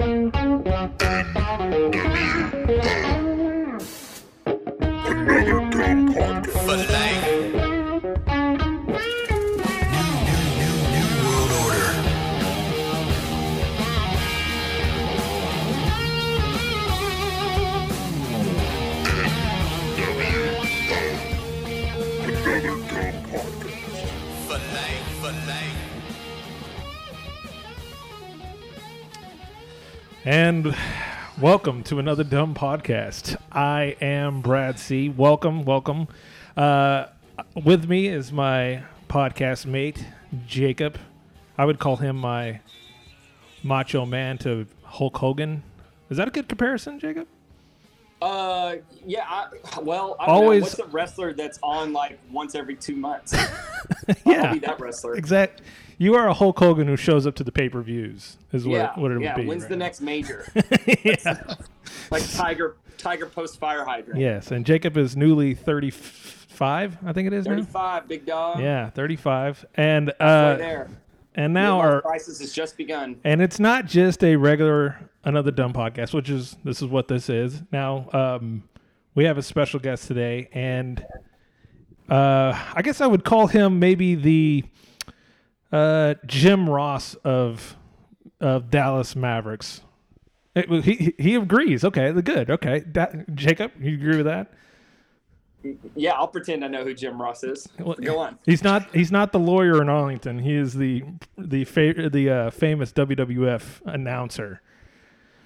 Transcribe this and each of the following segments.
Another dumb podcast. And welcome to another dumb podcast. I am Brad C. Welcome, welcome. Uh, with me is my podcast mate, Jacob. I would call him my macho man to Hulk Hogan. Is that a good comparison, Jacob? Uh, yeah. I, well, I Always- know. What's a wrestler that's on like once every two months? Yeah. I'll be that wrestler. Exact. You are a Hulk Hogan who shows up to the pay per views. Is what, Yeah, what it would yeah. be. When's right the now. next major? yeah. like Tiger, Tiger post fire hydrant. Yes, and Jacob is newly thirty-five. I think it is now. Thirty-five, big dog. Yeah, thirty-five, and right uh, there. And now our crisis has just begun. and it's not just a regular another dumb podcast, which is this is what this is. Now, um, we have a special guest today, and uh, I guess I would call him maybe the uh, Jim Ross of of Dallas Mavericks. It- he, he he agrees. Okay, the good. Okay, Da- Jacob, you agree with that? Yeah, I'll pretend I know who Jim Ross is. Go on. He's not. He's not the lawyer in Arlington. He is the the fa- the uh, famous WWF announcer.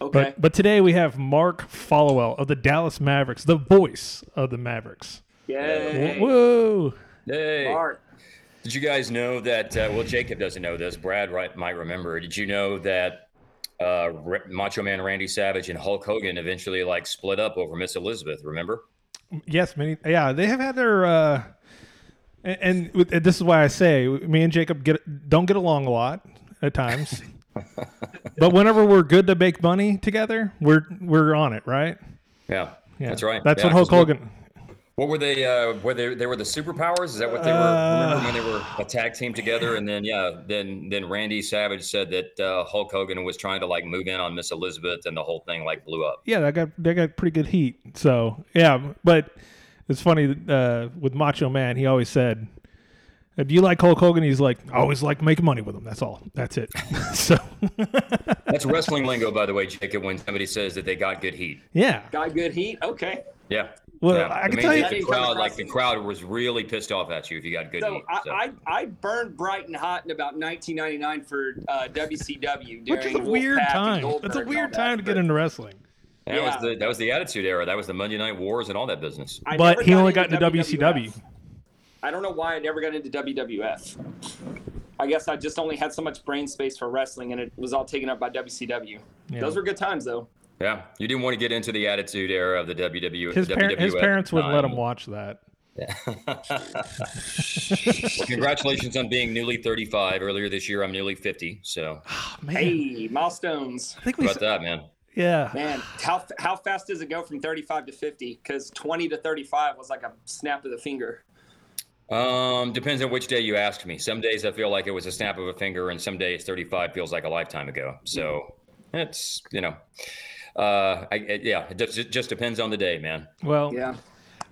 Okay. But but today we have Mark Followill of the Dallas Mavericks, the voice of the Mavericks. Yay. Whoa! Hey, Mark. did you guys know that? Uh, well, Jacob doesn't know this. Brad right, might remember. Did you know that uh, Ra- Macho Man Randy Savage and Hulk Hogan eventually like split up over Miss Elizabeth? Remember? Yes, many. Yeah, they have had their. Uh, and, and with- and this is why I say me and Jacob get don't get along a lot at times. but whenever we're good to make money together, we're we're on it, right? Yeah, Yeah, that's right. That's Yeah, what Hulk Hogan. What, what were they? Uh, were they? They were the superpowers. Is that what they were? Uh, remember when they were a tag team together? And then yeah, then then Randy Savage said that uh, Hulk Hogan was trying to like move in on Miss Elizabeth, and the whole thing like blew up. yeah, they got they got pretty good heat. So yeah, but it's funny uh, with Macho Man. He always said, "Uh, "Do you like Hulk Hogan?" He's like, "I always like making money with him. That's all. That's it." so That's wrestling lingo, by the way, Jacob. When somebody says that they got good heat. yeah, Got good heat. Okay. Yeah. Well, yeah. I can mean, tell you- the crowd, like the crowd, was really pissed off at you if you got good So heat. I, so. I I burned bright and hot in about 1999 for uh, WCW. which is a weird Wolfpac time. Goldberg That's a weird all that, time to get into wrestling. that was the that was the Attitude Era. That was the Monday Night Wars and all that business. I But never he only got into into WCW. I don't know why I never got into WWF. I guess I just only had so much brain space for wrestling, and it was all taken up by WCW. Yeah. Those were good times, though. Yeah, you didn't want to get into the Attitude Era of the WWE. His, par- his parents wouldn't let time. him watch that. Well, congratulations on being newly 35. Earlier this year, I'm nearly 50. So Oh, man, Hey, milestones, I think we. how s- about that, man? Yeah, man. How how fast does it go from 35 to 50? Because 20 to 35 was like a snap of the finger. Um, depends on which day you ask me. Some days I feel like it was a snap of a finger, and some days 35 feels like a lifetime ago. So it's you know, uh, I, it, yeah, it just, it just depends on the day, man. well, Yeah.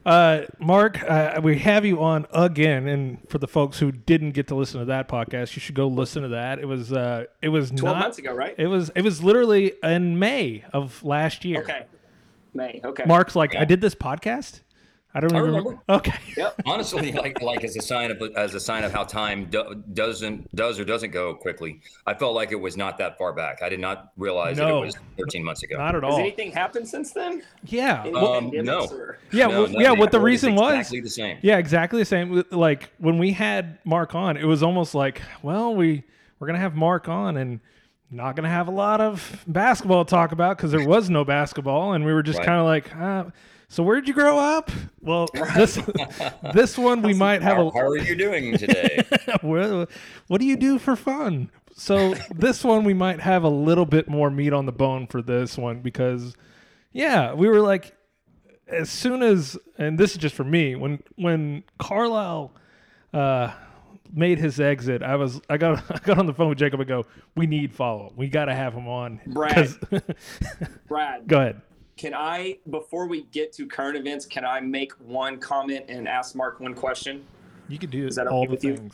Uh, Mark, uh, we have you on again, and for the folks who didn't get to listen to that podcast, you should go listen to that. It was uh, it was 12 not months ago, right? It was it was literally in May of last year. Okay. May. Okay. Mark's like, I did this podcast. I don't I even remember. Okay. Yep. Honestly, like like as a sign of as a sign of how time do, doesn't does or doesn't go quickly. I felt like it was not that far back. I did not realize No. that it was 13 months ago. Not at Has all. anything happened since then? Yeah. Well, Um, no. or- yeah. No, well, yeah. What the report is reason was. exactly the same. Yeah, exactly the same. Like when we had Mark on, it was almost like, well, we we're gonna have Mark on and not gonna have a lot of basketball to talk about because there was no basketball, and we were just Right. kind of like, uh, so where'd you grow up? Well, this this one we might have How, a. how are you doing today? What, what do you do for fun? So this one we might have a little bit more meat on the bone for this one because, yeah, we were like, as soon as, and this is just for me, when when Carlisle uh, made his exit, I was I got I got on the phone with Jacob and go, we need follow up. We got to have him on. Brad. 'Cause- Brad, go ahead. Can I before we get to current events, can I make one comment and ask Mark one question? You can do Is that all okay the with you?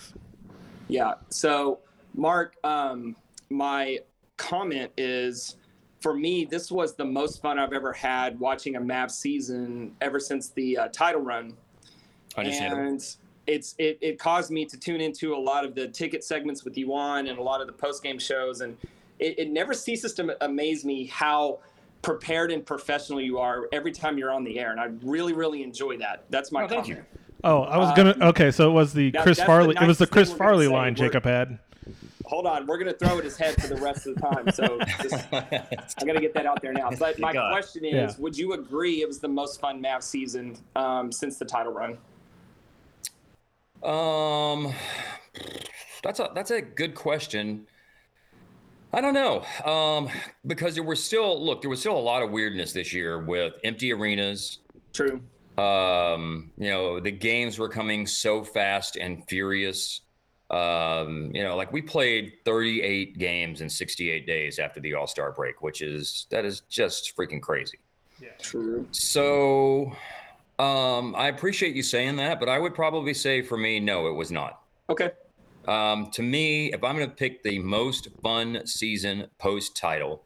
Yeah. So, Mark, um, my comment is for me, this was the most fun I've ever had watching a Mavs season ever since the uh, title run. Understandable. And it's it, it caused me to tune into a lot of the ticket segments with you on and a lot of the post game shows. And it, it never ceases to amaze me how prepared and professional you are every time you're on the air. And I really, really enjoy that. That's my Oh, thank comment. Oh, I was gonna. Okay, so it was the that- Chris that's the Farley. it was the Chris thing we're gonna Farley line We're- Jacob had. Hold on, we're gonna throw at his head for the rest of the time. So just, I got to get that out there now. But my God. question is, Yeah. would you agree it was the most fun Mavs season um, since the title run? Um, that's a that's a good question. I don't know. Um, because there were still look, there was still a lot of weirdness this year with empty arenas. True. Um, you know, the games were coming so fast and furious. Um, you know, like we played 38 games in 68 days after the All-Star break, which is that is just freaking crazy. Yeah. True. So, um, I appreciate you saying that, but I would probably say for me, no, it was not. Okay. Um, to me, if I'm going to pick the most fun season post title,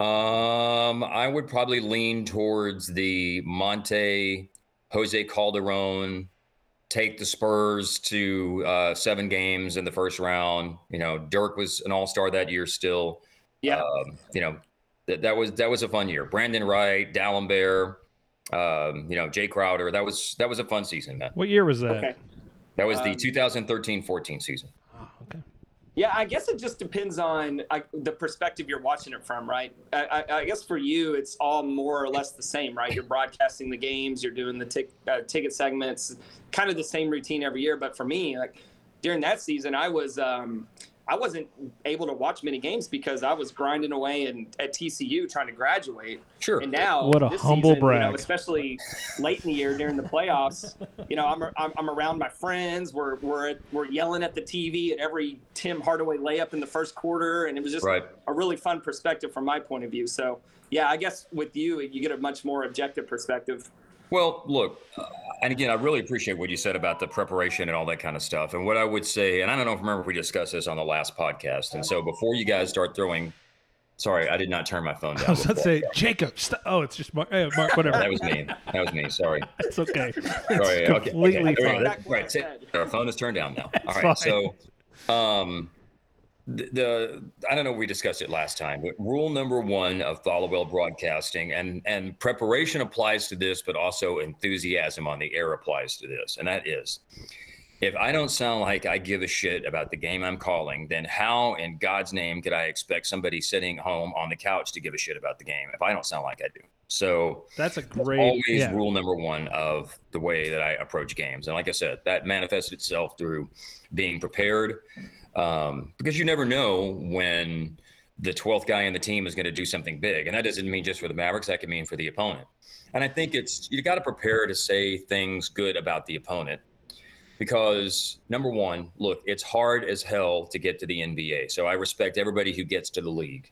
um, I would probably lean towards the Monta Jose Calderon take the Spurs to uh, seven games in the first round. You know, Dirk was an All Star that year still. Yeah. Um, you know, that that was that was a fun year. Brandon Wright, DeJuan Blair, um, you know, Jae Crowder. That was that was a fun season, man. What year was that? Okay. That was the Um, 2013-14 season. Oh, okay. Yeah, I guess it just depends on I, the perspective you're watching it from, right? I, I, I guess for you, it's all more or less the same, right? You're broadcasting the games, you're doing the tic, uh, ticket segments, kind of the same routine every year. But for me, like during that season, I was um, I wasn't able to watch many games because I was grinding away and at TCU trying to graduate. Sure. And now, What a this humble season, You brag. know, especially late in the year during the playoffs, you know, I'm, I'm, I'm around my friends. We're we're at, we're yelling at the TV at every Tim Hardaway layup in the first quarter, and it was just Right. a really fun perspective from my point of view. So, yeah, I guess with you, you get a much more objective perspective. Well, look, uh, and again, I really appreciate what you said about the preparation and all that kind of stuff. And what I would say, and I don't know if remember if we discussed this on the last podcast. And so before you guys start throwing, sorry, I did not turn my phone down. I was about to say Jacob. St- oh, it's just Mark. eh, Mark whatever. that was me. That was me. Sorry. it's okay. Sorry. It's okay, completely okay. fine. Back Right. Our phone is turned down now. All right. fine. So, um, the, the I don't know. We discussed it last time, but rule number one of Followill broadcasting and and preparation applies to this, but also enthusiasm on the air applies to this, and that is. If I don't sound like I give a shit about the game I'm calling, then how in God's name could I expect somebody sitting home on the couch to give a shit about the game if I don't sound like I do? So That's a great. always yeah. rule number one of the way that I approach games. And like I said, that manifests itself through being prepared um, because you never know when the 12th guy in the team is going to do something big. And that doesn't mean just for the Mavericks, that can mean for the opponent. And I think it's, you got to prepare to say things good about the opponent because number one, look, it's hard as hell to get to the NBA. So I respect everybody who gets to the league.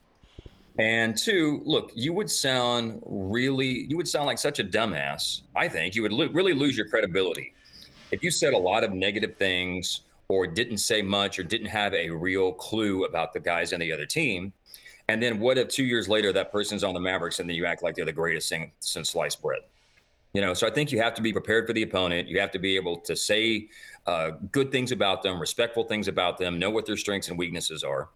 And two, look, you would sound really, you would sound like such a dumbass. I think you would lo- really lose your credibility if you said a lot of negative things or didn't say much or didn't have a real clue about the guys on the other team. And then what if two years later that person's on the Mavericks and then you act like they're the greatest thing since sliced bread? You know, so I think you have to be prepared for the opponent. You have to be able to say uh, good things about them, respectful things about them, know what their strengths and weaknesses are.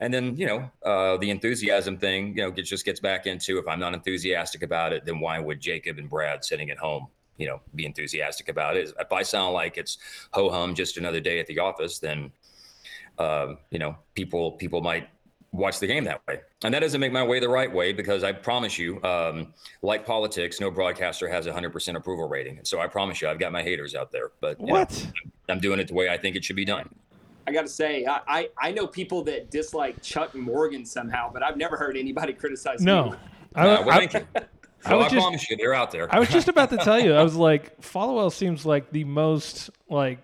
And then, you know, uh, the enthusiasm thing, you know, it just gets back into if I'm not enthusiastic about it, then why would Jacob and Brad sitting at home, you know, be enthusiastic about it? If I sound like it's ho hum, just another day at the office, then, um, you know, people people might watch the game that way. And that doesn't make my way the right way because I promise you, um, like politics, no broadcaster has a 100% approval rating. And so I promise you, I've got my haters out there, but you know, What? I'm doing it the way I think it should be done. I got to say, I, I, I know people that dislike Chuck Morgan somehow, but I've never heard anybody criticize him. No. you. I, Uh, well, I- thank you. I So I, was just- promise you, they're out there. I was just about to tell you. I was like, Followill seems like the most like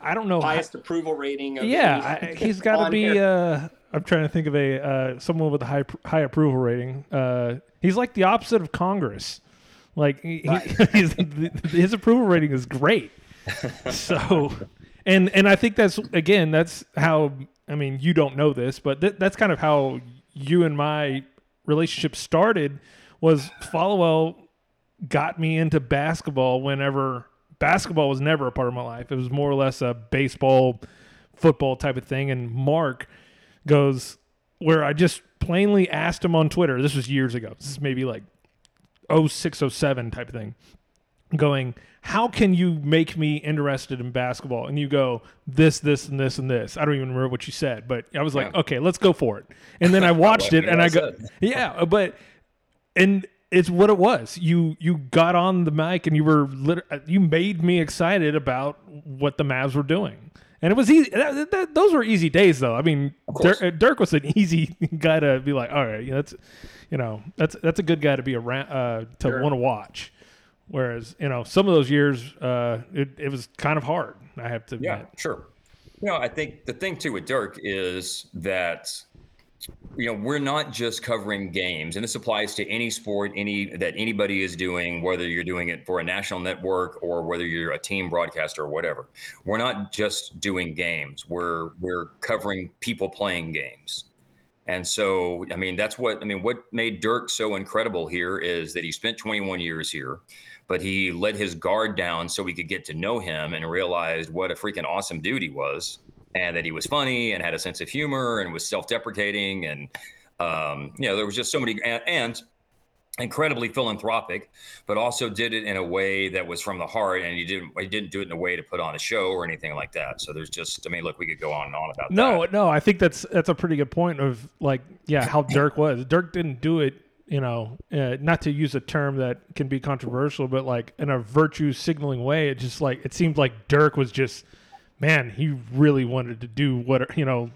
I don't know. Highest approval rating. Of yeah, any- I, he's got to be. Uh, I'm trying to think of a uh, someone with a high high approval rating. Uh, he's like the opposite of Congress. Like he, he- Right. he's, his approval rating is great. so, and and I think that's again that's how I mean you don't know this, but th- that's kind of how you and my relationship started. Was Followill got me into basketball whenever basketball was never a part of my life. It was more or less a baseball, football type of thing. And Mark goes where I just plainly asked him on Twitter. This was years ago. This is maybe like 06, 07 type of thing. Going, how can you make me interested in basketball? And you go, this, this, and this, and this. I don't even remember what you said, but I was like, Yeah. okay, let's go for it. And then I watched it and I go, yeah, but and it's what it was. You you got on the mic and you were lit- you made me excited about what the Mavs were doing, and it was easy. That, that, those were easy days, though. I mean. Dirk, Dirk was an easy guy to be like, all right, you know, that's you know that's that's a good guy to be around uh, to Sure. want to watch. Whereas you know some of those years, uh, it it was kind of hard. I have to admit. Yeah, sure. You know, I think the thing too with Dirk is that you know we're not just covering games, and this applies to any sport, any that anybody is doing, whether you're doing it for a national network or whether you're a team broadcaster or whatever. We're not just doing games. We're we're covering people playing games. And so, I mean, that's what I mean. What made Dirk so incredible here is that he spent 21 years here, but he let his guard down so we could get to know him and realized what a freaking awesome dude he was, and that he was funny and had a sense of humor and was self-deprecating, and um, you know, there was just so many and, and incredibly philanthropic, but also did it in a way that was from the heart, and he didn't he didn't do it in a way to put on a show or anything like that. So there's just, I mean, look, we could go on and on about No, that. no, no, I think that's that's a pretty good point of like, yeah, how Dirk was. Dirk didn't do it, you know, uh, not to use a term that can be controversial, but like in a virtue signaling way. It just like it seemed like Dirk was just, man, he really wanted to do what you know,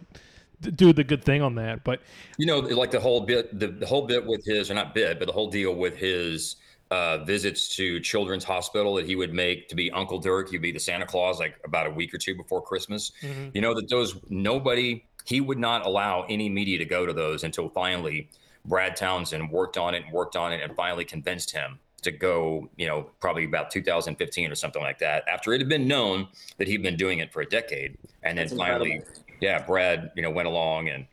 do the good thing on that. But You know, like the whole bit, the, the whole bit with his, or not bit, but the whole deal with his uh, visits to Children's Hospital that he would make to be Uncle Dirk. He'd be the Santa Claus like about a week or two before Christmas. You know, that those, nobody, he would not allow any media to go to those until finally Brad Townsend worked on it and worked on it and finally convinced him to go, you know, probably about 2015 or something like that, after it had been known that he'd been doing it for a decade. And then That's finally, incredible. yeah, Brad, you know, went along and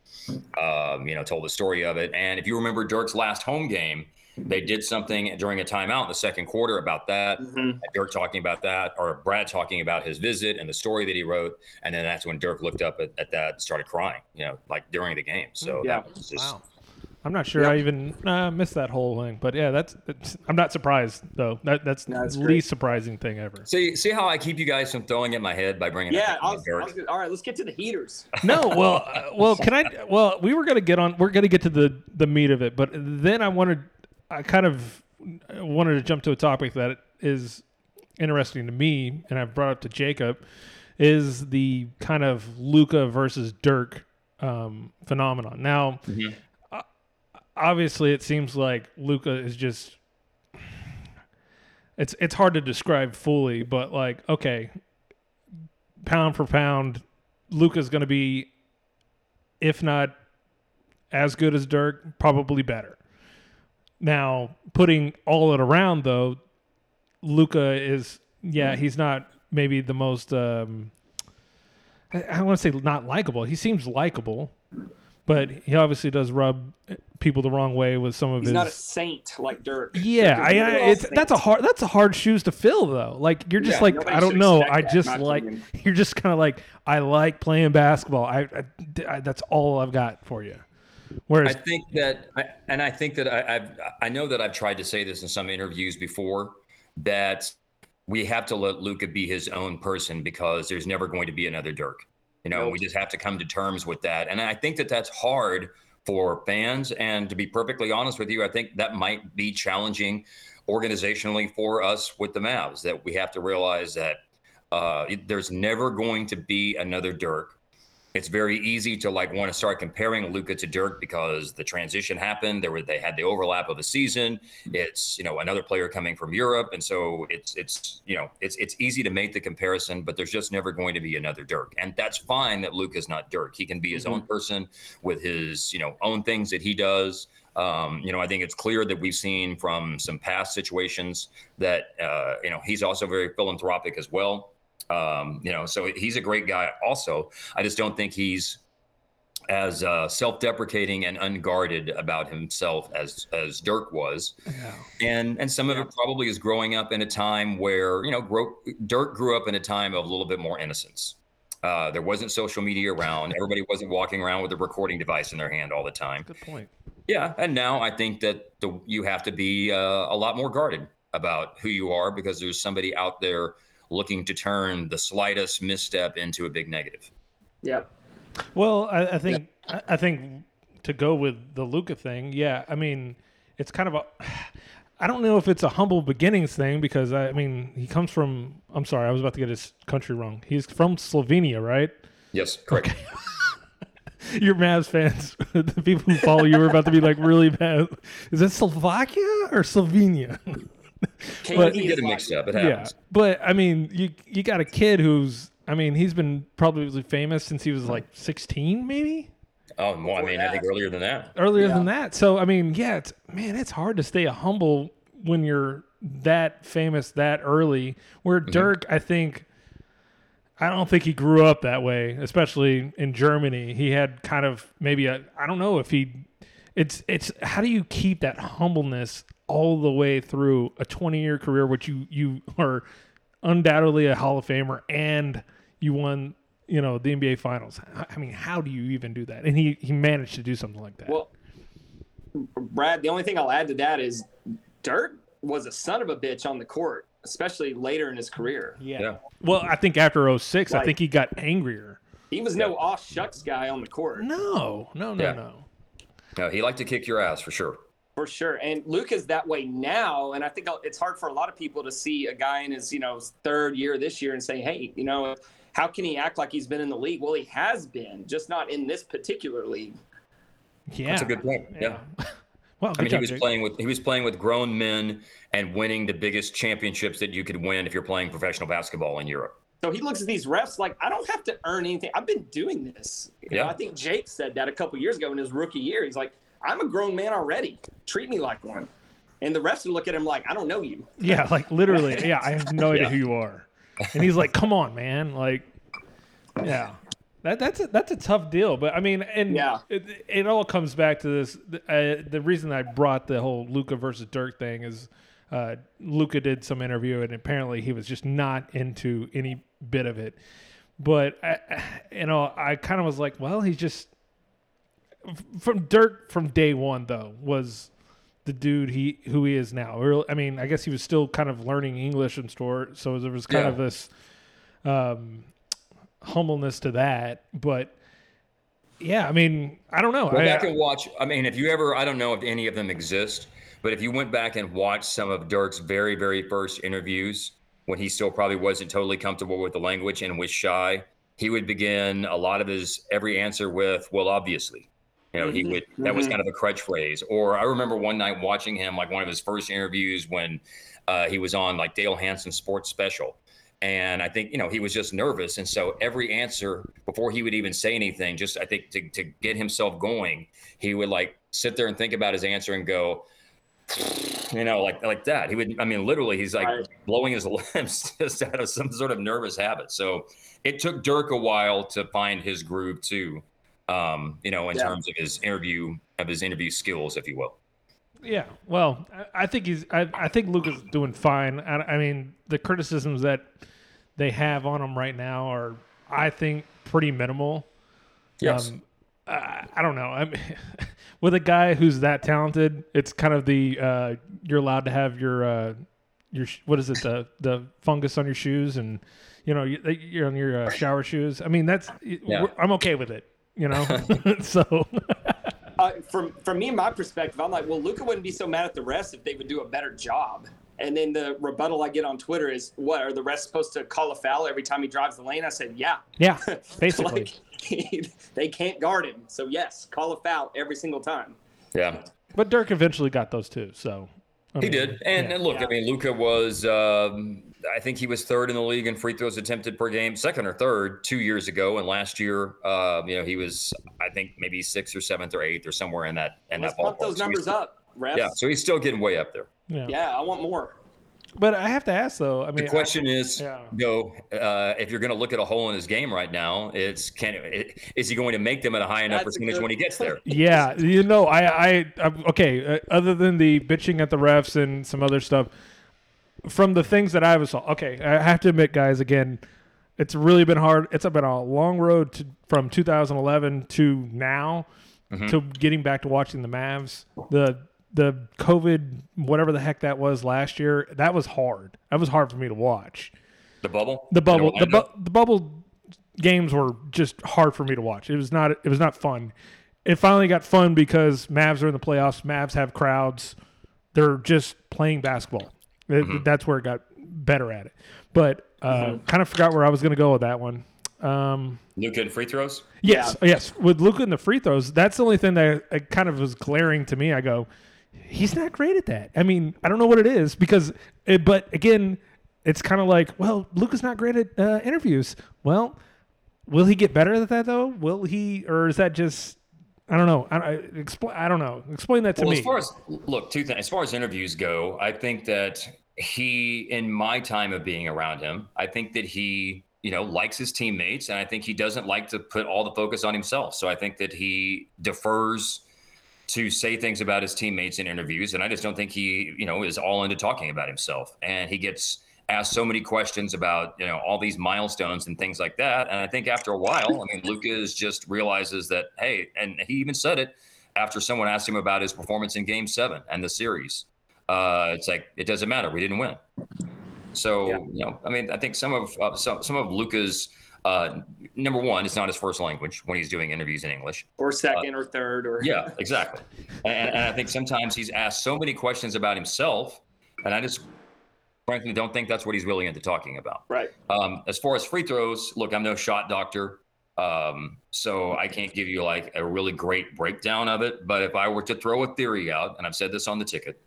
um, you know, told the story of it. And if you remember Dirk's last home game, they did something during a timeout in the second quarter about that. Mhm. Dirk talking about that, or Brad talking about his visit and the story that he wrote. And then that's when Dirk looked up at, at that and started crying, you know, like during the game. So Yeah. that was just, I'm not sure I even uh, missed that whole thing. But yeah, that's, that's I'm not surprised though. That that's No, it's the great. least surprising thing ever. See, see how I keep you guys from throwing at my head by bringing Yeah, up I was, I Dirk. was good. all right. Let's get to the heaters. No, well, uh, well, can I? Well, we were gonna get on. We're gonna get to the the meat of it, but then I wanted, I kind of wanted to jump to a topic that is interesting to me, and I've brought up to Jacob, is the kind of Luka versus Dirk um, phenomenon. Now, Mhm. Obviously, it seems like Luka is just. It's it's hard to describe fully, but like okay, pound for pound, Luka's going to be, if not as good as Dirk, probably better. Now, putting all it around though, Luka is yeah, he's not maybe the most. Um, I, I want to say not likable. He seems likable, but he obviously does rub people the wrong way with some of his He's his. not a saint like Dirk. Yeah, I, I, all it's that's a hard that's a hard shoes to fill though. Like you're just Yeah, like I don't know. I that, just like even- you're just kind of like I like playing basketball. I, I- I- that's all I've got for you. Whereas I think that, I, and I think that I, I've, I know that I've tried to say this in some interviews before, that we have to let Luka be his own person because there's never going to be another Dirk. You know, we just have to come to terms with that. And I think that that's hard for fans. And to be perfectly honest with you, I think that might be challenging organizationally for us with the Mavs. That we have to realize that uh, there's never going to be another Dirk. It's very easy to like want to start comparing Luka to Dirk because the transition happened. There were they had the overlap of a season. It's you know another player coming from Europe, and so it's it's you know it's it's easy to make the comparison, but there's just never going to be another Dirk, and that's fine that Luka's not Dirk. He can be his mm-hmm. own person with his you know own things that he does. Um, you know, I think it's clear that we've seen from some past situations that uh, you know he's also very philanthropic as well. Um, you know, so he's a great guy. Also, I just don't think he's as uh, self-deprecating and unguarded about himself as as Dirk was, yeah. and and some of it probably is growing up in a time where you know grow, Dirk grew up in a time of a little bit more innocence. Uh, there wasn't social media around. Everybody wasn't walking around with a recording device in their hand all the time. Good point. Yeah, and now I think that the, you have to be uh, a lot more guarded about who you are because there's somebody out there looking to turn the slightest misstep into a big negative. Yeah. Well, I, I think yeah. I think to go with the Luka thing, yeah. I mean, it's kind of a. I don't know if it's a humble beginnings thing because I mean he comes from. I'm sorry, I was about to get his country wrong. He's from Slovenia, right? Yes, correct. Okay. Your Mavs fans, the people who follow you, are about to be like really bad. Is it Slovakia or Slovenia? but you get it mixed up. It happens. Yeah, but I mean, you you got a kid who's I mean, he's been probably famous since he was like 16, maybe. Oh, well, I mean, I think earlier than that. Earlier yeah. than that. So, I mean, yeah, it's man, it's hard to stay humble when you're that famous that early. Where mm-hmm. Dirk, I think, I don't think he grew up that way, especially in Germany. He had kind of maybe a I don't know if he. It's it's how do you keep that humbleness all the way through a 20 year career, which you you are undoubtedly a Hall of Famer and you won, you know, the NBA Finals. I mean, how do you even do that? And he he managed to do something like that. Well, Brad, the only thing I'll add to that is Dirk was a son of a bitch on the court, especially later in his career. Yeah. yeah. Well, I think after 06, like, I think he got angrier. He was no off shucks guy on the court. No, no, no, yeah. no. No, he liked to kick your ass for sure. For sure. And Luke is that way now. And I think it's hard for a lot of people to see a guy in his, you know, third year this year and say, hey, you know, how can he act like he's been in the league? Well, he has been, just not in this particular league. Yeah. That's a good point. Yeah. yeah. well, I mean, job, he was Jake. playing with he was playing with grown men and winning the biggest championships that you could win if you're playing professional basketball in Europe. So he looks at these refs like, I don't have to earn anything. I've been doing this. You yeah. Know, I think Jake said that a couple years ago in his rookie year. He's like, I'm a grown man already. Treat me like one. And the rest would look at him like, I don't know you. Yeah, like literally. yeah, I have no idea yeah. who you are. And he's like, come on, man. Like, yeah. That, that's a, that's a tough deal, but I mean, and yeah, it, it all comes back to this. Uh, the reason I brought the whole Luka versus Dirk thing is uh, Luka did some interview, and apparently he was just not into any bit of it. But I, you know, I kind of was like, well, he's just from Dirk from day one though was the dude he who he is now. I mean, I guess he was still kind of learning English in store, so there was kind yeah. of this um, humbleness to that. But yeah, I mean, I don't know. Go I, back and watch. I mean, if you ever, I don't know if any of them exist, but if you went back and watched some of Dirk's very, very first interviews when he still probably wasn't totally comfortable with the language and was shy, he would begin a lot of his every answer with, "Well, obviously." You know, he mm-hmm. would that was mm-hmm. kind of a crutch phrase. Or I remember one night watching him like one of his first interviews when uh, he was on like Dale Hansen Sports Special. And I think, you know, he was just nervous. And so every answer before he would even say anything, just I think to, to get himself going, he would like sit there and think about his answer and go, you know, like like that. He would, I mean, literally, he's like right. blowing his lips just out of some sort of nervous habit. So it took Dirk a while to find his groove too um, you know, in yeah. terms of his interview of his interview skills, if you will. Yeah, well, I, think he's. I, I think Luka's doing fine. I, I, mean, the criticisms that they have on him right now are, I think, pretty minimal. Yes. Um, I, I, don't know. I mean, with a guy who's that talented, it's kind of the uh, you're allowed to have your uh, your what is it the the fungus on your shoes and you know you're on your uh, shower shoes. I mean, that's yeah. I'm okay with it you know. so. uh, from from me, and my perspective, I'm like, well, Luka wouldn't be so mad at the rest if they would do a better job. And then the rebuttal I get on Twitter is, "What are the refs supposed to call a foul every time he drives the lane?" I said, "Yeah, Yeah, basically. like, they can't guard him, so yes, call a foul every single time." Yeah. but Dirk eventually got those too. So I He mean, did, and, yeah. and look, I mean, Luka was, um, I think he was third in the league in free throws attempted per game, second or third two years ago, and last year, uh, you know, he was, I think, maybe sixth or seventh or eighth or somewhere in that in Let's that ballpark. those So numbers up, refs. Yeah, so he's still getting way up there. Yeah. Yeah, I want more. But I have to ask though. I mean, The question is, yeah. go uh, if you're going to look at a hole in his game right now, it's can is he going to make them at a high enough That's percentage when he gets there? yeah, you know, I, I, I'm, okay. Uh, other than the bitching at the refs and some other stuff, from the things that I was, saw okay, I have to admit, guys, again, it's really been hard. It's been a long road to, from 2011 to now mm-hmm. to getting back to watching the Mavs. The the COVID, whatever the heck that was last year, that was hard. That was hard for me to watch. The bubble, The bubble, the, bu- the bubble games were just hard for me to watch. It was not, it was not fun. It finally got fun because Mavs are in the playoffs. Mavs have crowds. They're just playing basketball. It- That's where it got better at it. But uh, kind of forgot where I was going to go with that one. Um, Luka and free throws. yes, yes. With Luka and the free throws, that's the only thing that uh, kind of was glaring to me. I go, he's not great at that. I mean, I don't know what it is because, it, but again, it's kind of like, well, Luka's not great at uh, interviews. Well, will he get better at that though? Will he, or is that just? I don't know. I, I explain. I don't know. Explain that to Well, me. as far as look, two things. As far as interviews go, I think that he, in my time of being around him, I think that he, you know, likes his teammates, and I think he doesn't like to put all the focus on himself. So I think that he defers to say things about his teammates in interviews, and I just don't think he, you know, is all into talking about himself. And he gets asked so many questions about, you know, all these milestones and things like that. And I think after a while, I mean, Luka's just realizes that, hey, and he even said it after someone asked him about his performance in Game Seven and the series. Uh, it's like it doesn't matter. We didn't win. So Yeah. you know, I mean, I think some of uh, some some of Luka's uh, number one, it's not his first language when he's doing interviews in English. Or second or third or Yeah, exactly. And, and I think sometimes he's asked so many questions about himself, and I just frankly don't think that's what he's really into talking about. right. Um, as far as free throws, look, I'm no shot doctor, um, so I can't give you like a really great breakdown of it. But if I were to throw a theory out, and I've said this on the ticket,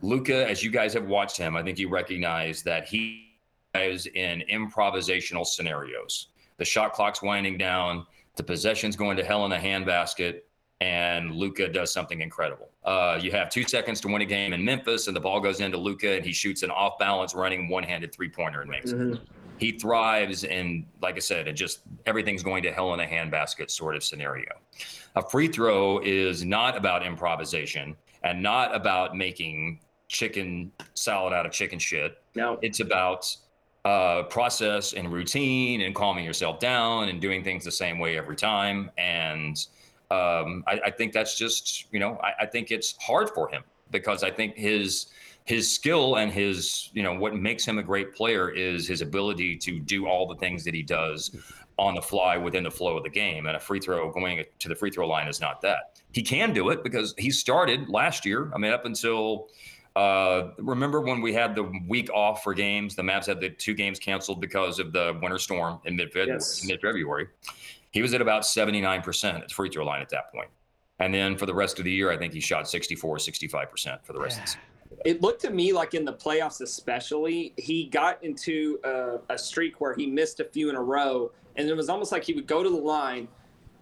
Luka, as you guys have watched him, I think you recognize that he is in improvisational scenarios. The shot clock's winding down, the possession's going to hell in a handbasket, and Luka does something incredible. Uh, you have two seconds to win a game in Memphis, and the ball goes into Luka, and he shoots an off balance running one handed three pointer and makes it. He thrives in, like I said, it just everything's going to hell in a handbasket sort of scenario. A free throw is not about improvisation and not about making chicken salad out of chicken shit. No. It's about uh, process and routine and calming yourself down and doing things the same way every time. And um, I, I think that's just, you know, I, I think it's hard for him because I think his his skill and his, you know, what makes him a great player is his ability to do all the things that he does on the fly within the flow of the game. And a free throw going to the free throw line is not that. He can do it because he started last year. I mean, up until uh, remember when we had the week off for games? The Mavs had the two games canceled because of the winter storm in mid Yes. Mid February. He was at about 79% at the free throw line at that point. And then for the rest of the year, I think he shot 64, 65% for the rest of the season. It looked to me like in the playoffs, especially, he got into a, a streak where he missed a few in a row, and it was almost like he would go to the line,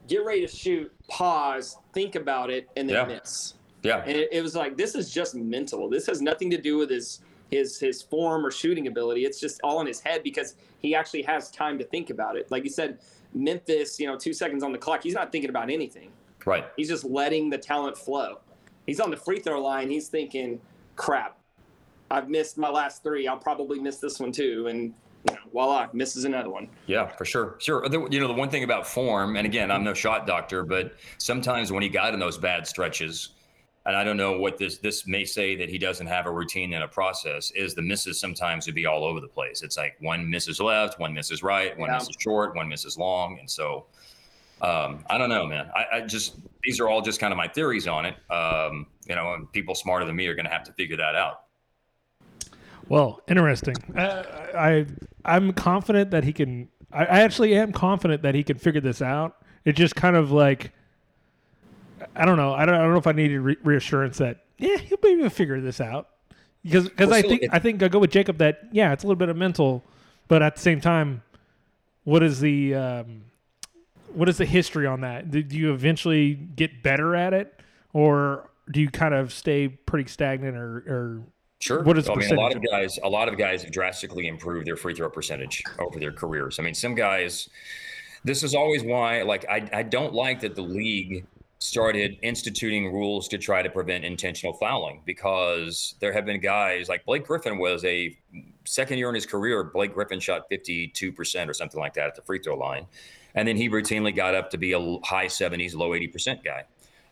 get ready to shoot, pause, think about it, and then Yeah. miss. Yeah. And it, it was like this is just mental. This has nothing to do with his his his form or shooting ability. It's just all in his head because he actually has time to think about it. Like you said, Memphis, you know, two seconds on the clock. He's not thinking about anything. Right. He's just letting the talent flow. He's on the free throw line. He's thinking, "Crap, I've missed my last three. I'll probably miss this one too." And you know, voila, misses another one. Yeah, for sure. Sure. You know, the one thing about form, and again, I'm no shot doctor, but sometimes when he got in those bad stretches, and I don't know what this this may say that he doesn't have a routine and a process, is the misses sometimes would be all over the place. It's like one misses left, one misses right, one Yeah. misses short, one misses long. And so um, I don't know, man. I, I just these are all just kind of my theories on it. Um, you know, and people smarter than me are gonna have to figure that out. Well, interesting. Uh, I I'm confident that he can. I, I actually am confident that he can figure this out. It's just kind of like I don't know. I don't, I don't know if I needed re- reassurance that yeah he'll be able to figure this out because because Well, I still, think it- I think I go with Jacob that yeah it's a little bit of mental, but at the same time, what is the um, what is the history on that? Do do you eventually get better at it, or do you kind of stay pretty stagnant, or, or Sure. What is the I mean, a lot of guys, a lot of guys have drastically improved their free throw percentage over their careers. I mean, some guys. This is always why, like, I, I don't like that the league started instituting rules to try to prevent intentional fouling because there have been guys like Blake Griffin was a second year in his career. Blake Griffin shot 52% or something like that at the free throw line. And then he routinely got up to be a high 70s, low 80% guy.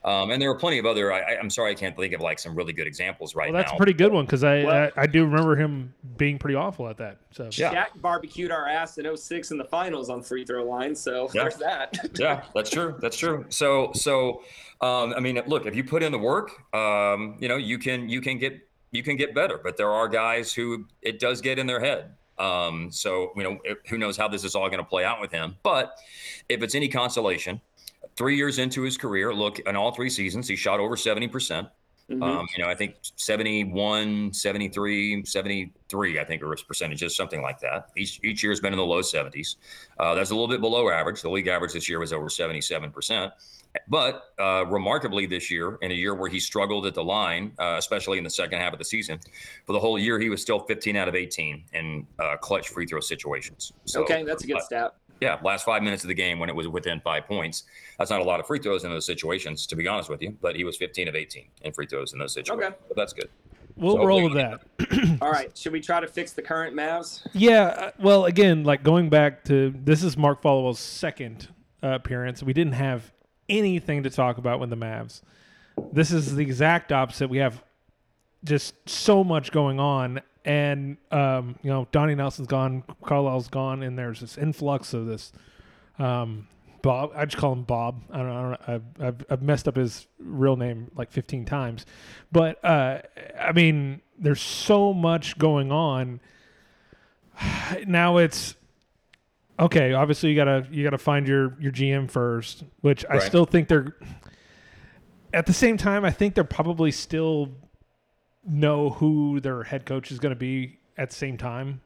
Um, and there are plenty of other, I, I- I'm sorry, I can't think of like some really good examples right well that's now. a pretty good one because I, Well- I I do remember him being pretty awful at that. So Yeah. Shaq barbecued our ass in 06 in the finals on free throw line, so Yeah. there's that. yeah, that's true. That's true. So, so, um, I mean, look, if you put in the work, um, you know, you can, you can get, you can get better. But there are guys who it does get in their head. Um, so, you know, who knows how this is all going to play out with him? But if it's any consolation, three years into his career, look, in all three seasons, he shot over seventy percent. Mhm. Um, you know, I think 71, 73, 73, I think are his percentages, something like that. Each each year has been in the low 70s. Uh, that's a little bit below average. The league average this year was over 77%. But uh, remarkably, this year, in a year where he struggled at the line, uh, especially in the second half of the season, for the whole year, he was still 15 out of 18 in uh, clutch free throw situations. So, okay, that's a good stat. Yeah, last five minutes of the game when it was within five points. That's not a lot of free throws in those situations, to be honest with you. But he was 15 of 18 in free throws in those situations. Okay. But that's good. we'll So roll with that. All right, should we try to fix the current Mavs? Yeah, uh, well, again, like going back to this is Mark Followill's second uh, appearance. We didn't have anything to talk about with the Mavs. This is the exact opposite. We have just so much going on, and um, you know, Donnie Nelson's gone, Carlisle's gone, and there's this influx of this. Um, Bob, I just call him Bob. I don't know. I don't I've, I've, I've messed up his real name like 15 times, but uh, I mean, there's so much going on now it's okay obviously you gotta you gotta find your your gm first which i still think they're at the same time i think they're probably still know who their head coach is going to be at the same time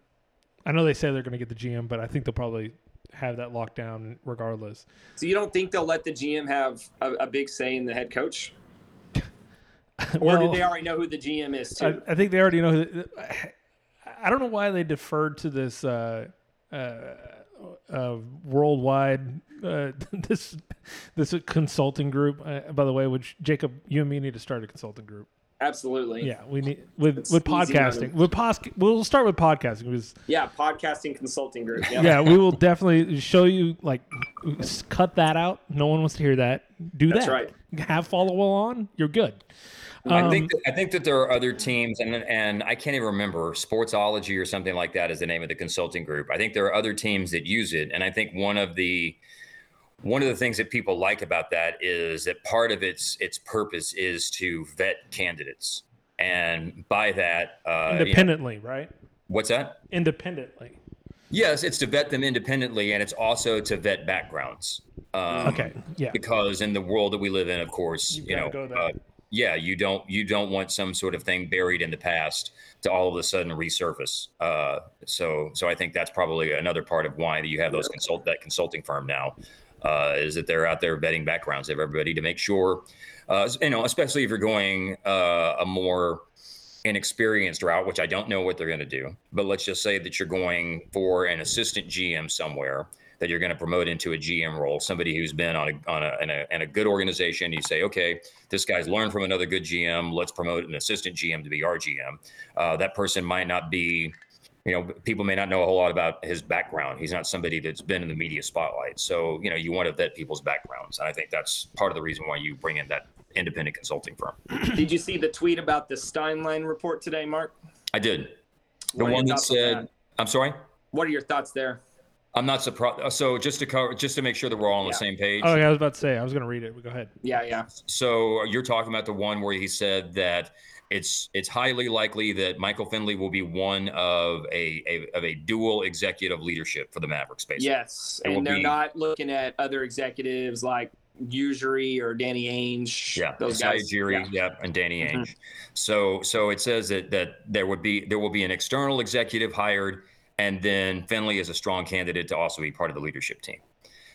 i know they say they're going to get the gm but i think they'll probably have that locked down regardless So you don't think they'll let the GM have a, a big say in the head coach, or Well- do they already know who the GM is too? I, I think they already know. Who, I don't know why they deferred to this uh, uh, uh, worldwide uh, this this consulting group. Uh, by the way, which Jacob, you and me need to start a consulting group. Absolutely. Yeah, we need with It's with podcasting. money. With pos- we'll start with podcasting because Yeah, podcasting consulting group. Yeah. yeah, we will definitely show you like cut that out. No one wants to hear that. Do That's that. right. Have follow on. You're good. I think Um, that, I think that there are other teams, and and I can't even remember Sportsology or something like that is the name of the consulting group. I think there are other teams that use it, and I think one of the one of the things that people like about that is that part of its its purpose is to vet candidates, and by that, uh, you know- independently, right? what's that? Independently. Yes, it's to vet them independently, and it's also to vet backgrounds. Um, Okay. Yeah. Because in the world that we live in, of course, You've you know, gotta go there. uh, yeah, you don't you don't want some sort of thing buried in the past to all of a sudden resurface. Uh, so so I think that's probably another part of why that you have those consult that consulting firm now. Uh, is that they're out there vetting backgrounds of everybody to make sure, uh, you know, especially if you're going uh, a more inexperienced route, which I don't know what they're going to do. But let's just say that you're going for an assistant GM somewhere that you're going to promote into a GM role, somebody who's been on a on a in, a in a good organization. You say, okay, this guy's learned from another good GM. Let's promote an assistant GM to be our GM. Uh, that person might not be. You know, people may not know a whole lot about his background. He's not somebody that's been in the media spotlight. So, you know, you want to vet people's backgrounds. And I think that's part of the reason why you bring in that independent consulting firm. Did you see the tweet about the Stein Line report today, Mark? I did. The What are your one that said, that? I'm sorry? What are your thoughts there? I'm not surprised. So just to cover, just to make sure that we're all on Yeah. the same page. Oh, yeah, I was about to say. I was going to read it. But go ahead. Yeah, yeah. So you're talking about the one where he said that it's it's highly likely that Michael Finley will be one of a, a of a dual executive leadership for the Mavericks. Basically. Yes, It and they're be- not looking at other executives like Ujiri or Danny Ainge. Yeah, those guys. Yeah. yep, and Danny Mhm. Ainge. So so it says that that there would be there will be an external executive hired, and then Finley is a strong candidate to also be part of the leadership team.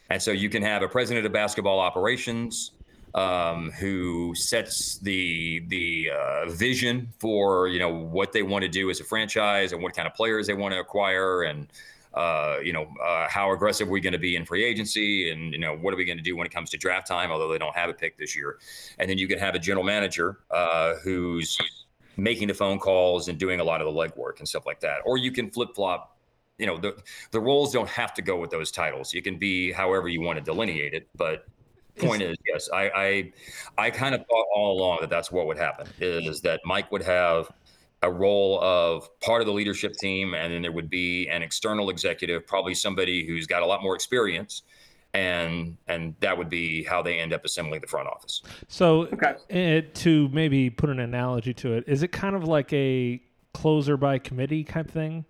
And so you can have a president of basketball operations um, who sets the the uh, vision for you know what they want to do as a franchise and what kind of players they want to acquire and uh, you know uh, how aggressive are we going to be in free agency and you know what are we going to do when it comes to draft time although they don't have a pick this year. And then you can have a general manager uh, who's making the phone calls and doing a lot of the legwork and stuff like that. Or you can flip flop you know the the roles don't have to go with those titles. You can be however you want to delineate it but point is yes i i i kind of thought all along that that's what would happen is that mike would have a role of part of the leadership team and then there would be an external executive probably somebody who's got a lot more experience and and that would be how they end up assembling the front office So, Okay. it, to maybe put an analogy to it, is it kind of like a closer by committee type thing?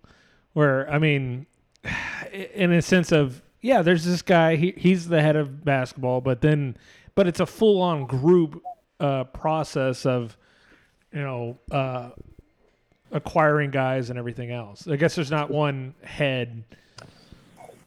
Where, I mean, in a sense of, yeah, there's this guy, he, he's the head of basketball, but then, but it's a full on group uh, process of, you know, uh, acquiring guys and everything else. I guess there's not one head.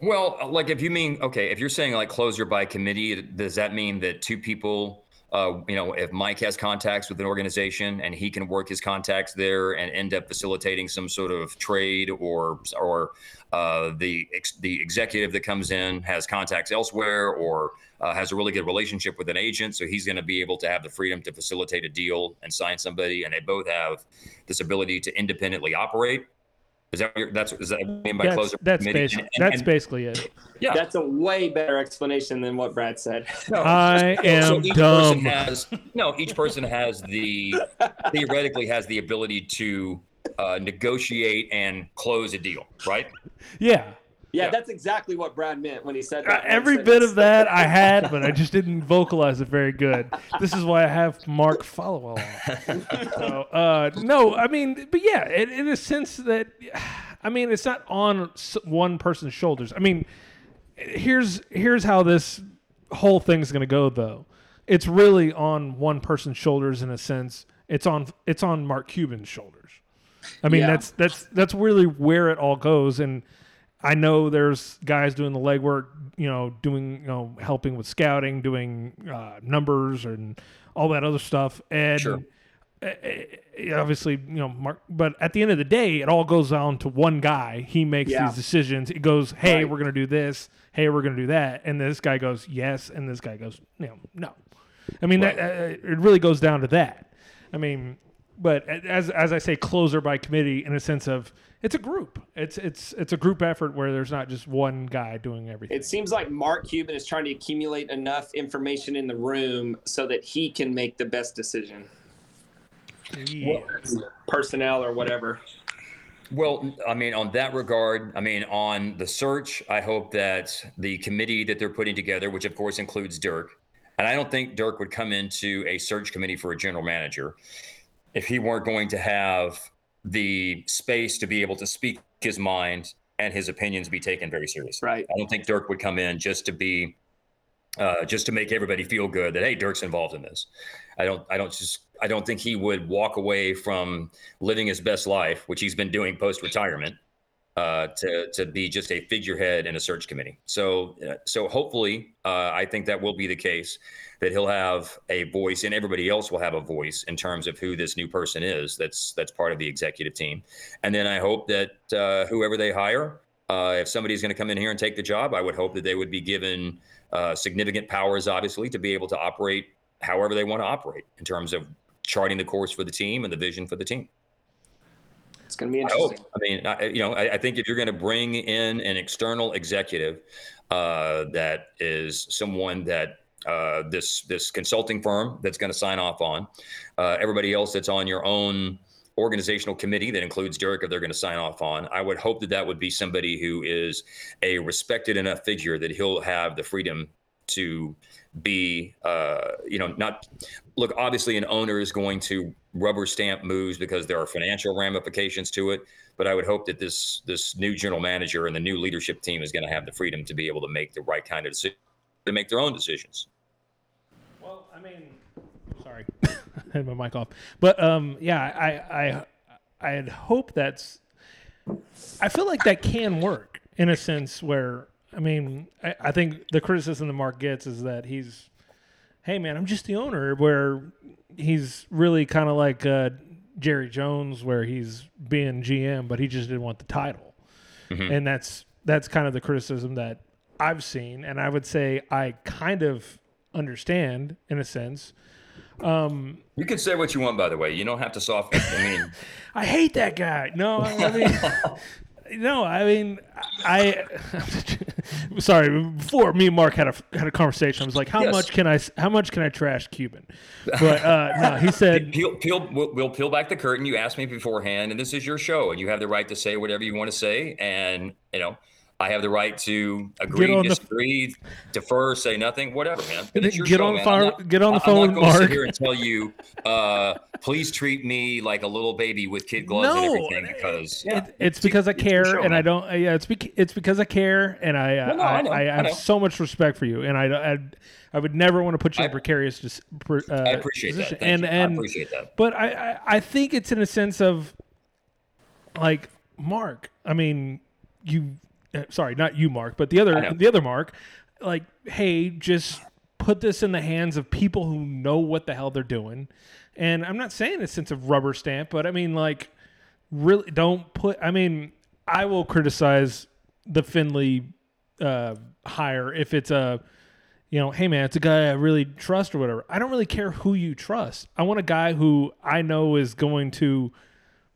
Well, like if you mean okay, if you're saying like closer by committee, does that mean that two people, uh, you know, if Mike has contacts with an organization and he can work his contacts there and end up facilitating some sort of trade, or or uh, the ex- the executive that comes in has contacts elsewhere, or uh, has a really good relationship with an agent, so he's going to be able to have the freedom to facilitate a deal and sign somebody, and they both have this ability to independently operate. Is that what you're, that's is that what you mean by That's, closer that's, committee? And- and- that's basically it. yeah. That's a way better explanation than what Brad said. I so am each dumb. person has no each person has the theoretically has the ability to uh, negotiate and close a deal right Yeah. Yeah, Yeah. that's exactly what Brad meant when he said Uh, that. every Said bit of that I had, but I just didn't vocalize it very good. This is why I have Mark follow along. So, uh, no, I mean, but yeah, in, in a sense that, I mean, it's not on one person's shoulders. I mean, here's here's how this whole thing's going to go, though. It's really on one person's shoulders in a sense. It's on it's on Mark Cuban's shoulders. I mean, Yeah. that's that's that's really where it all goes, and I know there's guys doing the legwork, you know, doing, you know, helping with scouting, doing uh, numbers and all that other stuff. And Sure. obviously, you know, Mark, but at the end of the day, it all goes down to one guy. He makes Yeah. these decisions. It goes, hey, Right. we're going to do this. Hey, we're going to do that. And this guy goes, yes. And this guy goes, no, no. I mean, that, uh, it really goes down to that. I mean, but as as I say, closer by committee in a sense of it's a group. It's it's it's a group effort where there's not just one guy doing everything. It seems like Mark Cuban is trying to accumulate enough information in the room so that he can make the best decision, yeah. personnel or whatever. well i mean on that regard i mean on the search i hope that the committee that they're putting together which of course includes dirk and i don't think dirk would come into a search committee for a general manager if he weren't going to have the space to be able to speak his mind and his opinions be taken very seriously Right. I don't think Dirk would come in just to be, uh, just to make everybody feel good that hey, Dirk's involved in this. I don't, I don't just, I don't think he would walk away from living his best life, which he's been doing post retirement, uh, to to be just a figurehead in a search committee. So, uh, so hopefully, uh, I think that will be the case. That he'll have a voice, and everybody else will have a voice in terms of who this new person is. That's that's part of the executive team. And then I hope that uh, whoever they hire, uh, if somebody's going to come in here and take the job, I would hope that they would be given uh, significant powers, obviously, to be able to operate however they want to operate in terms of charting the course for the team and the vision for the team. It's going to be I interesting. I mean, I, you know, I, I think if you're going to bring in an external executive uh, that is someone that uh, this this consulting firm that's going to sign off on, uh, everybody else that's on your own organizational committee that includes Dirk if they're going to sign off on. I would hope that that would be somebody who is a respected enough figure that he'll have the freedom to be, uh, you know, not look. Obviously, an owner is going to rubber stamp moves because there are financial ramifications to it. But I would hope that this this new general manager and the new leadership team is going to have the freedom to be able to make the right kind of decision, to make their own decisions. Well, I mean, sorry, I had my mic off. But um, yeah, I I I had hope that's. I feel like that can work in a sense where I mean I, I think the criticism that Mark gets is that he's, hey man, I'm just the owner. Where he's really kind of like uh, Jerry Jones, where he's being GM, but he just didn't want the title, and that's that's kind of the criticism that I've seen, and I would say I kind of understand in a sense. You can say what you want, by the way. You don't have to soften. I mean, I hate that guy. No, I mean, no, I mean, I. sorry. Before me and Mark had a had a conversation, I was like, "How Yes. much can I? How much can I trash Cuban?" But uh, no, he said, peel, peel, we'll, we'll peel back the curtain. You asked me beforehand, and this is your show, and you have the right to say whatever you want to say. And you know, I have the right to agree, on the- disagree, defer, say nothing, whatever, man. But it's your Get show, on man. fire- I'm not- get on the phone. I'm phone not with going to sit here and tell you, uh, please treat me like a little baby with kid gloves and No, everything, because yeah, It, it's because I care, show, and I don't. uh, Yeah, it's bec- it's because I care, and I uh, No, no, I, I I I have know. so much respect for you, and I I, I would never want to put you in I- precarious. dis- per- uh, I appreciate that. position. Thank and you. and I appreciate that. but I, I I think it's in a sense of like Mark. I mean, you. Uh, Sorry, not you, Mark, but the other the other Mark. Like, hey, just put this in the hands of people who know what the hell they're doing. And I'm not saying a sense of rubber stamp, but I mean like really don't put I mean, I will criticize the Finley uh hire if it's a you know, hey man, it's a guy I really trust or whatever. I don't really care who you trust. I want a guy who I know is going to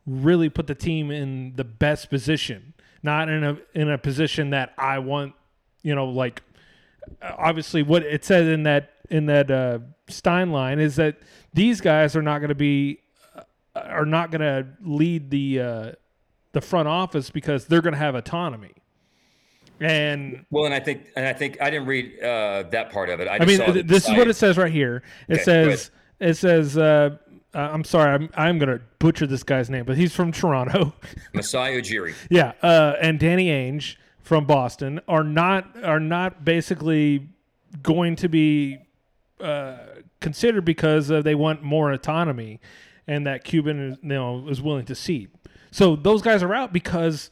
really put the team in the best position, not in a in a position that I want, you know, like obviously what it says in that in that uh, Stein line is that these guys are not going to be uh, are not going to lead the uh, the front office because they're going to have autonomy. And Well, and I think, and I think I didn't read uh, that part of it. I, I mean, this is what it says right here. It Okay, says it says uh, uh, I'm sorry, I'm I'm going to butcher this guy's name, but he's from Toronto. Masai Ujiri. Yeah, uh, and Danny Ainge from Boston are not are not basically going to be uh, considered because uh, they want more autonomy, and that Cuban is, you know is willing to cede. So those guys are out because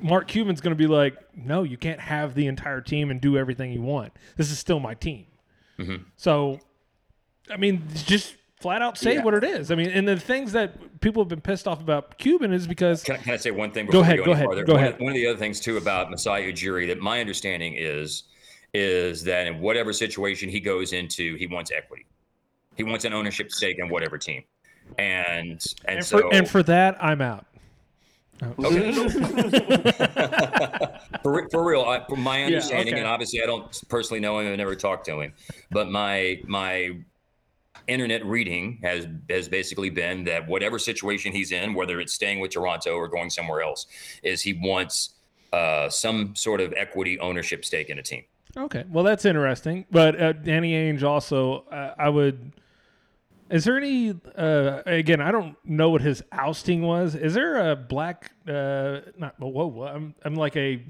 Mark Cuban's going to be like, no, you can't have the entire team and do everything you want. This is still my team. So, I mean, just flat out say Yeah. what it is. I mean, and the things that people have been pissed off about Cuban is because Can I, can I say one thing? Go Before ahead, we go any ahead, farther? go one, ahead. Of, one of the other things too about Masai Ujiri that my understanding is is that in whatever situation he goes into, he wants equity. He wants an ownership stake in whatever team, and and, and so for, and for that I'm out. for, for real, I, from my understanding, okay. and obviously I don't personally know him, I've never talked to him, but my my internet reading has has basically been that whatever situation he's in, whether it's staying with Toronto or going somewhere else, is he wants uh, some sort of equity ownership stake in a team. Okay, well that's interesting. But uh, Danny Ainge also, uh, I would. Is there any? Uh, again, I don't know what his ousting was. Is there a black? Uh, not whoa, whoa. I'm I'm like a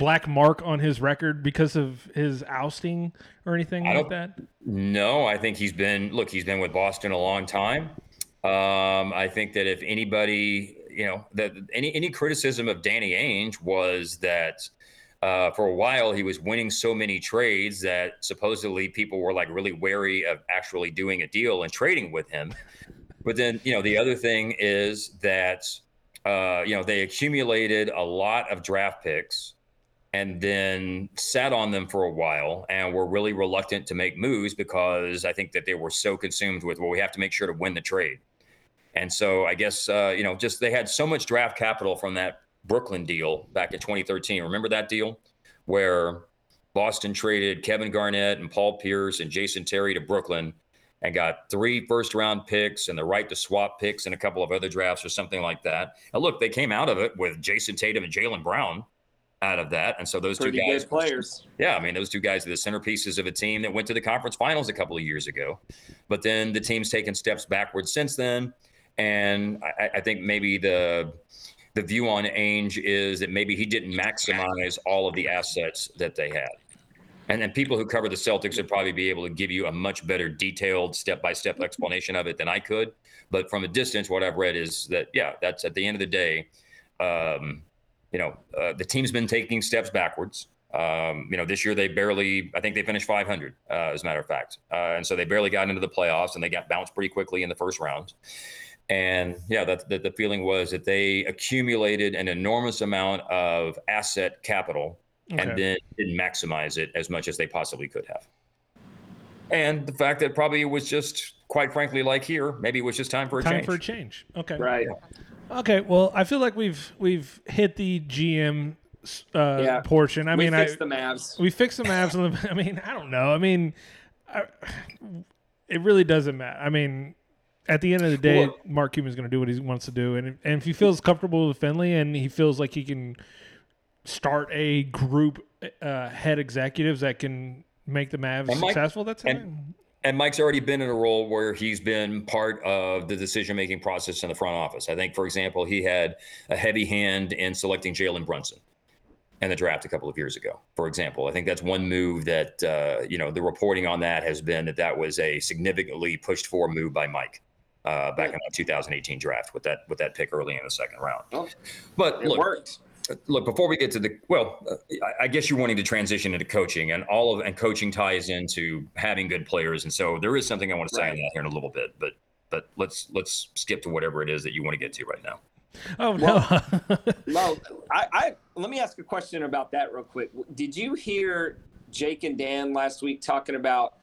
black mark on his record because of his ousting or anything I like that. No, I think he's been look, he's been with Boston a long time. Um, I think that if anybody, you know, that any any criticism of Danny Ainge was that uh, for a while he was winning so many trades that supposedly people were like really wary of actually doing a deal and trading with him. But then, you know, the other thing is that uh, you know they accumulated a lot of draft picks and then sat on them for a while and were really reluctant to make moves because I think that they were so consumed with, well, we have to make sure to win the trade. And so I guess, uh, you know, just they had so much draft capital from that Brooklyn deal back in 2013. Remember that deal where Boston traded Kevin Garnett and Paul Pierce and Jason Terry to Brooklyn and got three first round picks and the right to swap picks and a couple of other drafts or something like that. And look, they came out of it with Jayson Tatum and Jaylen Brown out of that. And so those Pretty two guys, players. yeah, I mean, those two guys are the centerpieces of a team that went to the conference finals a couple of years ago. But then the team's taken steps backwards since then. And I, I think maybe the the view on Ainge is that maybe he didn't maximize all of the assets that they had. And then people who cover the Celtics would probably be able to give you a much better detailed step by step explanation of it than I could. But from a distance, what I've read is that, yeah, that's at the end of the day, um, you know, uh, the team's been taking steps backwards. Um, you know, this year they barely, I think they finished 500, uh, as a matter of fact. Uh, and so they barely got into the playoffs and they got bounced pretty quickly in the first round. And yeah, that, that the feeling was that they accumulated an enormous amount of asset capital Okay. and then didn't maximize it as much as they possibly could have. And the fact that probably it was just, quite frankly, like here, maybe it was just time for a Time change. for a change. Okay. Right. Okay. Well, I feel like we've we've hit the GM uh, Yeah. portion. I we mean, I fixed the Mavs. we fixed the Mavs. The, I mean, I don't know. I mean, I, it really doesn't matter. I mean, at the end of the day, Well- Mark Cuban's going to do what he wants to do, and if, and if he feels comfortable with Finley and he feels like he can start a group uh, head executives that can make the Mavs Mike- successful, that's and-. And Mike's already been in a role where he's been part of the decision making process in the front office. I think, for example, he had a heavy hand in selecting Jalen Brunson in the draft a couple of years ago. For example, I think that's one move that uh, you know the reporting on that has been that that was a significantly pushed for move by Mike uh, back in the 2018 draft with that with that pick early in the second round. Oh, But it look, worked. look before we get to the well uh, I- i guess you're wanting to transition into coaching and all of and coaching ties into having good players and so there is something i want to say on that here in a little bit but but let's let's skip to whatever it is that you want to get to right now Oh no. Well, I, I let me ask a question about that real quick. Did you hear Jake and Dan last week talking about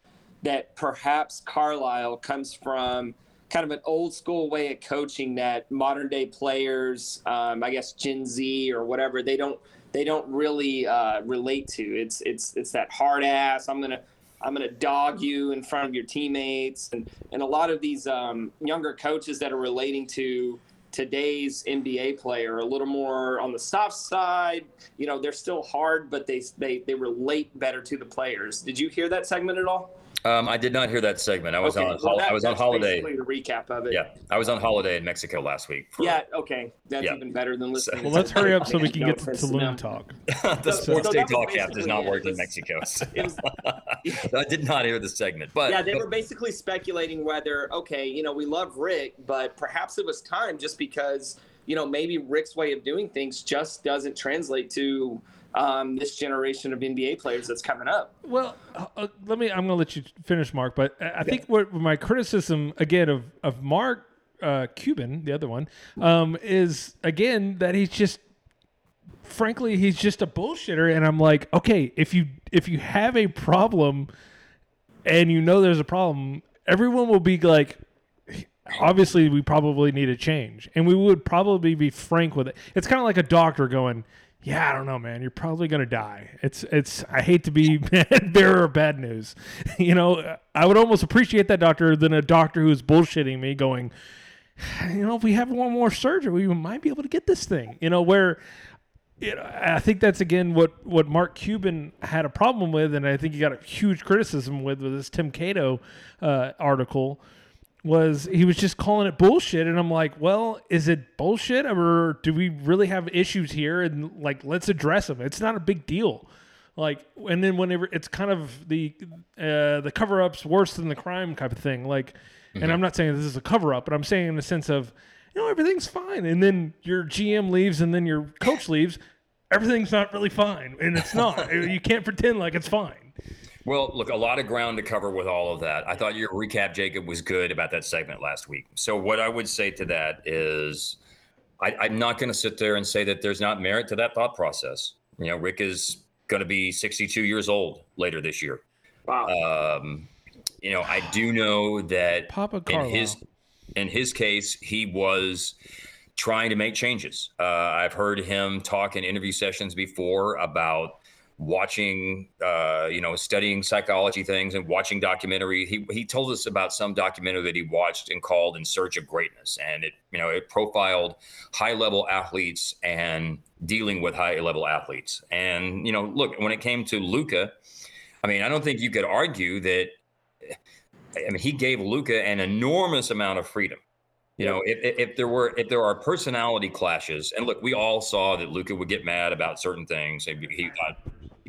that perhaps Carlisle comes from kind of an old school way of coaching that modern day players, um, I guess Gen Z or whatever, they don't they don't really uh, relate to. It's it's it's that hard ass. I'm gonna I'm gonna dog you in front of your teammates, and and a lot of these um, younger coaches that are relating to today's NBA player, a little more on the soft side. You know, they're still hard, but they they they relate better to the players. Did you hear that segment at all? Um, i did not hear that segment i was Okay, on well, that- i was on holiday basically The recap of it. yeah i was on holiday in mexico last week for Yeah. Okay. That's Yeah. even better than listening. well, to let's hurry up so we can get to offense to Tulum them. talk. the So- sports so day talk app does not it. work in mexico so was, i did not hear the segment but yeah, they but- were basically speculating whether, okay, you know, we love Rick, but perhaps it was time just because, you know, maybe Rick's way of doing things just doesn't translate to um, this generation of NBA players that's coming up. Well, uh, uh, let me. I'm going to let you finish, Mark. But I I think what my criticism again of of Mark uh, Cuban, the other one, um, is again that he's just, frankly, he's just a bullshitter. And I'm like, okay, if you if you have a problem, and you know there's a problem, everyone will be like. Obviously, we probably need a change, and we would probably be frank with it. It's kind of like a doctor going, yeah, I don't know, man. You're probably gonna die. It's it's. I hate to be bearer of bad news. You know, I would almost appreciate that doctor than a doctor who's bullshitting me, going, you know, if we have one more surgery, we might be able to get this thing. You know, where. You know, I think that's again what, what Mark Cuban had a problem with, and I think he got a huge criticism with with this Tim Cato uh, article was he was just calling it bullshit and i'm like well is it bullshit or do we really have issues here? And like let's address them. It's not a big deal. Like and then whenever it's kind of the uh the cover up's worse than the crime type of thing. Like and i'm not saying this is a cover up but i'm saying in the sense of you know everything's fine. And then your gm leaves and then your coach leaves everything's not really fine. And it's not. You can't pretend like it's fine Well, look, a lot of ground to cover with all of that. I thought your recap, Jacob, was good about that segment last week. So, what I would say to that is I, I'm not going to sit there and say that there's not merit to that thought process. You know, Rick is going to be 62 years old later this year. Wow. Um, you know, I do know that Papa in his in his case, he was trying to make changes. Uh, I've heard him talk in interview sessions before about watching, uh, you know, studying psychology things and watching documentary. He he told us about some documentary that he watched and called "In Search of Greatness," and it you know it profiled high level athletes and dealing with high level athletes. And you know, look, when it came to Luka, I mean, I don't think you could argue that. I mean, he gave Luka an enormous amount of freedom. You know, if, if there were if there are personality clashes, and look, we all saw that Luca would get mad about certain things. He got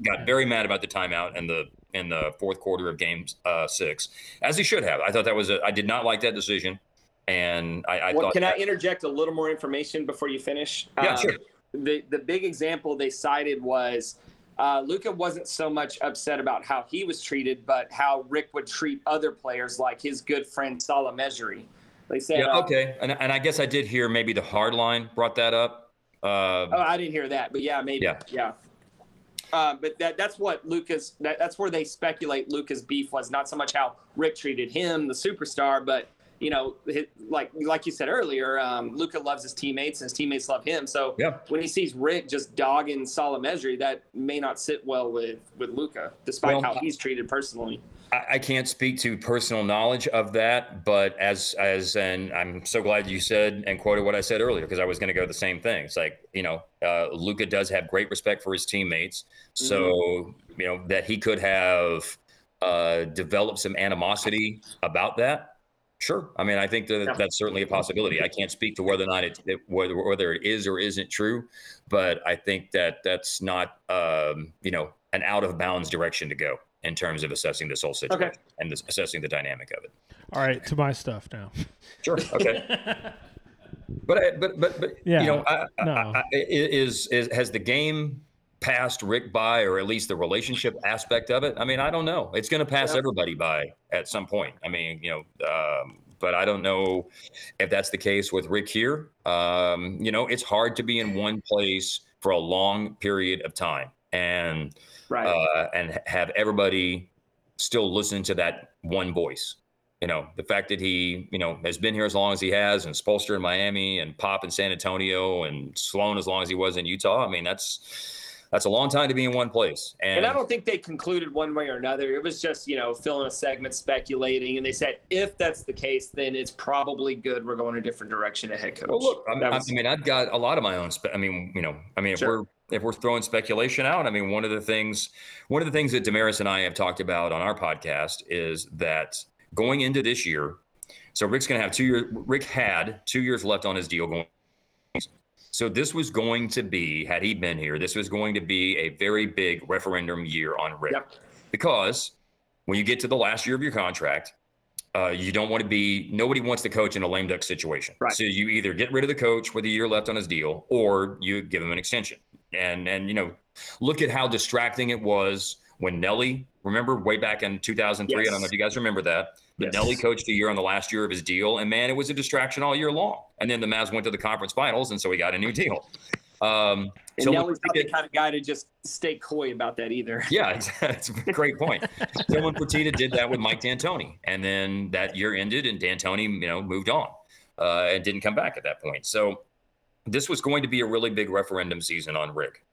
got very mad about the timeout in the in the fourth quarter of game uh, six, as he should have. I thought that was a, I did not like that decision, and I, I well, thought. Can that, I interject a little more information before you finish? Yeah, Um, sure. The the big example they cited was uh, Luka wasn't so much upset about how he was treated, but how Rick would treat other players, like his good friend Salah Mejri. They said, Yeah, uh, okay, and and I guess I did hear maybe the hard line brought that up. Uh, Oh, I didn't hear that, but yeah, maybe. Yeah. Yeah. Uh, but that, that's what Luka's. That, that's where they speculate Luka's' beef was not so much how Rick treated him, the superstar, but you know, his, like like you said earlier, um, Luka loves his teammates and his teammates love him. So Yeah. when he sees Rick just dogging Mejri, that may not sit well with with Luca, despite Well, how he's treated personally. I, can't speak to personal knowledge of that, but as as and I'm so glad you said and quoted what I said earlier because I was going to go the same thing. It's like you know, uh, Luka does have great respect for his teammates, so you know that he could have uh, developed some animosity about that. Sure, I mean I think that Yeah. that's certainly a possibility. I can't speak to whether or not it, it whether whether it is or isn't true, but I think that that's not um, you know an out of bounds direction to go in terms of assessing this whole situation and this, assessing the dynamic of it. All right, to my stuff now. Sure. Okay. but I- but but but Yeah, you know, I, I, no. I, is is has the game passed Rick by, or at least the relationship aspect of it? I mean, I don't know. It's going to pass Yeah. everybody by at some point. I mean, you know. Um, but I don't know if that's the case with Rick here. Um, you know, it's hard to be in one place for a long period of time, and Right. uh, and have everybody still listen to that one voice. You know, the fact that he, you know, has been here as long as he has, and Spoelstra in Miami, and Pop in San Antonio, and Sloan as long as he was in Utah. I mean, that's that's a long time to be in one place. And, And I don't think they concluded one way or another. It was just, you know, filling a segment, speculating, and they said if that's the case, then it's probably good. We're going a different direction at head coach. well, look, I'm, That I mean, I've got a lot of my own. Spe- I mean, you know, I mean, if Sure. we're if we're throwing speculation out, I mean, one of the things, one of the things that Dameris and I have talked about on our podcast is that going into this year, so Rick's going to have two years. Rick had two years left on his deal going. So this was going to be, had he been here, this was going to be a very big referendum year on Rick, Yep. because when you get to the last year of your contract, uh, you don't want to be. Nobody wants to coach in a lame duck situation. Right. So you either get rid of the coach with a year left on his deal, or you give him an extension. And and you know, look at how distracting it was when Nelly. Remember way back in 2003. I don't know if you guys remember that. But Yes. Nelly coached a year on the last year of his deal, and man, it was a distraction all year long. And then the Mavs went to the conference finals, and so he got a new deal. Um, and so Nelly's not the kind of guy to just stay coy about that either. yeah, it's a great point. Someone Fertitta did that with Mike D'Antoni, and then that year ended, and D'Antoni, you know, moved on uh, and didn't come back at that point. So this was going to be a really big referendum season on Rick,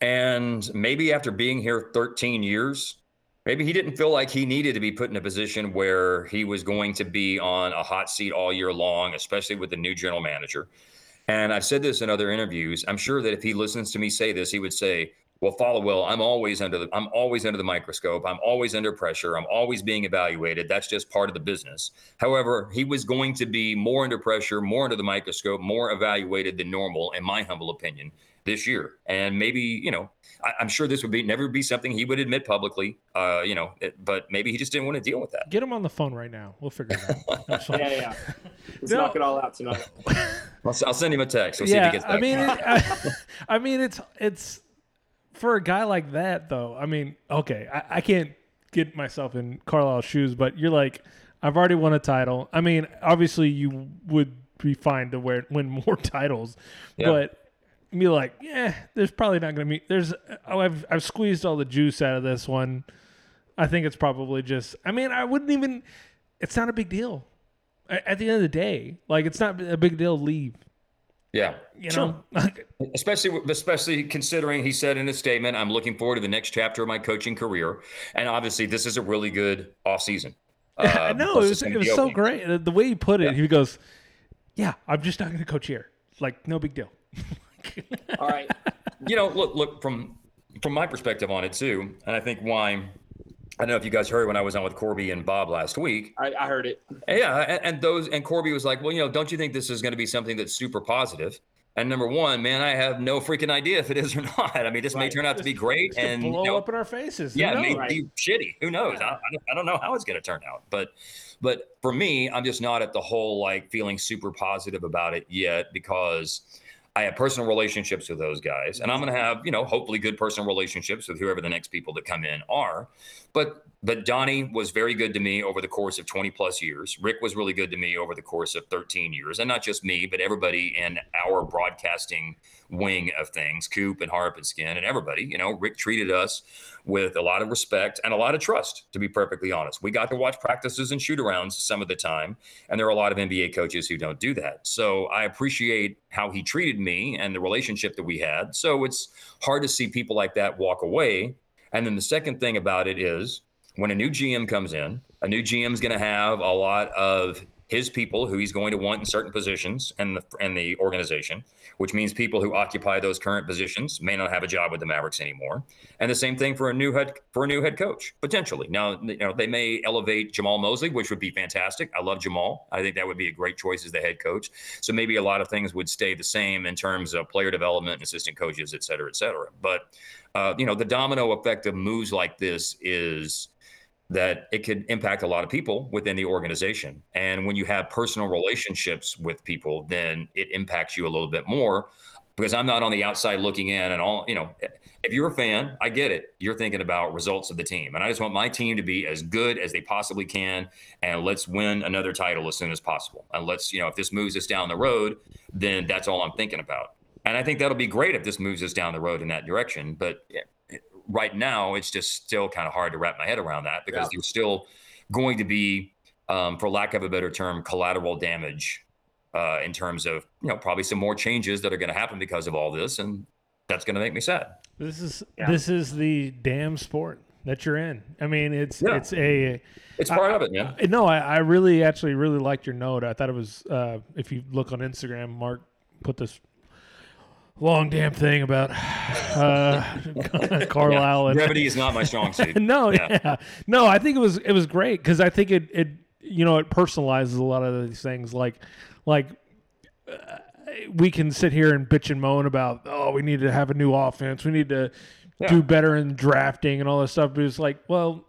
and maybe after being here 13 years, maybe he didn't feel like he needed to be put in a position where he was going to be on a hot seat all year long, especially with the new general manager. And I've said this in other interviews. I'm sure that if he listens to me say this, he would say, "Well, Followill. I'm always under the I'm always under the microscope. I'm always under pressure. I'm always being evaluated. That's just part of the business." However, he was going to be more under pressure, more under the microscope, more evaluated than normal, in my humble opinion, this year. And maybe you know, I, I'm sure this would be never be something he would admit publicly. Uh, you know, it, but maybe he just didn't want to deal with that. Get him on the phone right now. we'll figure it out. Yeah, yeah. Let's No. knock it all out tonight. I'll, s- I'll send him a text. We'll see if he yeah, gets back. I mean, it, I, I mean, it's it's for a guy like that though. I mean, okay, I, I can't get myself in Carlisle's shoes, but you're like, I've already won a title. I mean, obviously, you would be fine to wear, win more titles, Yeah. but be like, yeah, there's probably not going to be. There's, oh, I've I've squeezed all the juice out of this one. I think it's probably just. I mean, I wouldn't even. It's not a big deal. At the end of the day, like it's not a big deal. to Leave. Yeah. You know, especially especially considering he said in his statement, "I'm looking forward to the next chapter of my coaching career," and obviously this is a really good off season. Uh, no, it was, it was so great. The way he put it, yeah. he goes, "Yeah, I'm just not going to coach here. Like, no big deal." All right. You know, look, look from from my perspective on it too, and I think why. I don't know if you guys heard when I was on with Corby and Bob last week. I, I heard it. Yeah, and, and those and Corby was like, "Well, you know, don't you think this is going to be something that's super positive?" And number one, man, I have no freaking idea if it is or not. I mean, this right. may turn out to be great and blow you know, up in our faces. Who yeah, knows? it may right. be shitty. Who knows? Yeah. I, I, don't know how it's going to turn out. But, but for me, I'm just not at the whole like feeling super positive about it yet because I have personal relationships with those guys, and I'm going to have, you know, hopefully good personal relationships with whoever the next people that come in are. But but Donnie was very good to me over the course of 20 plus years. Rick was really good to me over the course of 13 years, and not just me, but everybody in our broadcasting wing of things, Coop and Harp and Skin and everybody. You know, Rick treated us with a lot of respect and a lot of trust, to be perfectly honest. We got to watch practices and shoot arounds some of the time, and there are a lot of NBA coaches who don't do that. So I appreciate how he treated me and the relationship that we had. So it's hard to see people like that walk away. And then the second thing about it is when a new GM comes in, a new GM is going to have a lot of his people who he's going to want in certain positions and the and the organization, which means people who occupy those current positions may not have a job with the Mavericks anymore. And the same thing for a new head for a new head coach potentially. Now, you know, they may elevate Jamahl Mosley, which would be fantastic. I love Jamal. I think that would be a great choice as the head coach. So maybe a lot of things would stay the same in terms of player development and assistant coaches, et cetera, et cetera. But uh, you know, the domino effect of moves like this is that it could impact a lot of people within the organization. And when you have personal relationships with people, then it impacts you a little bit more because I'm not on the outside looking in and all, you know, if you're a fan, I get it. You're thinking about results of the team. And I just want my team to be as good as they possibly can. And let's win another title as soon as possible. And let's, you know, if this moves us down the road, then that's all I'm thinking about. And I think that'll be great if this moves us down the road in that direction. But right now, it's just still kind of hard to wrap my head around that because yeah. there's still going to be, um, for lack of a better term, collateral damage uh, in terms of you know probably some more changes that are going to happen because of all this, and that's going to make me sad. This is yeah. this is the damn sport that you're in. I mean, it's yeah. it's a it's part I, of it, man. no, I, I really actually really liked your note. I thought it was uh, if you look on Instagram, Mark put this long damn thing about uh, Carlisle. Yeah. Brevity is not my strong suit. no, yeah. yeah. no, I think it was it was great because I think it it you know it personalizes a lot of these things like like. Uh, we can sit here and bitch and moan about oh we need to have a new offense we need to yeah. do better in drafting and all this stuff but it's like well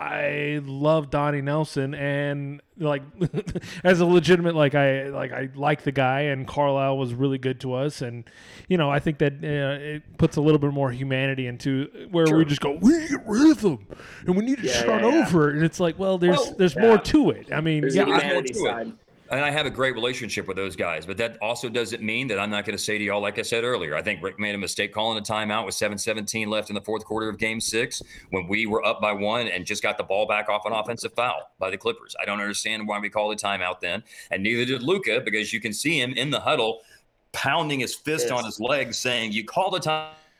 I love Donnie Nelson and like as a legitimate like I like I like the guy and Carlisle was really good to us. And you know I think that uh, it puts a little bit more humanity into where sure. we just go we get rid of them and we need to yeah, start yeah, yeah. over. And it's like well there's well, there's more to it. I mean there's yeah humanity side and I have a great relationship with those guys. But that also doesn't mean that I'm not going to say to y'all, like I said earlier, I think Rick made a mistake calling a timeout with 7:17 left in the fourth quarter of Game Six when we were up by one and just got the ball back off an offensive foul by the Clippers. I don't understand why we called a timeout then, and neither did Luka because you can see him in the huddle pounding his fist yes. on his leg, saying, "You called a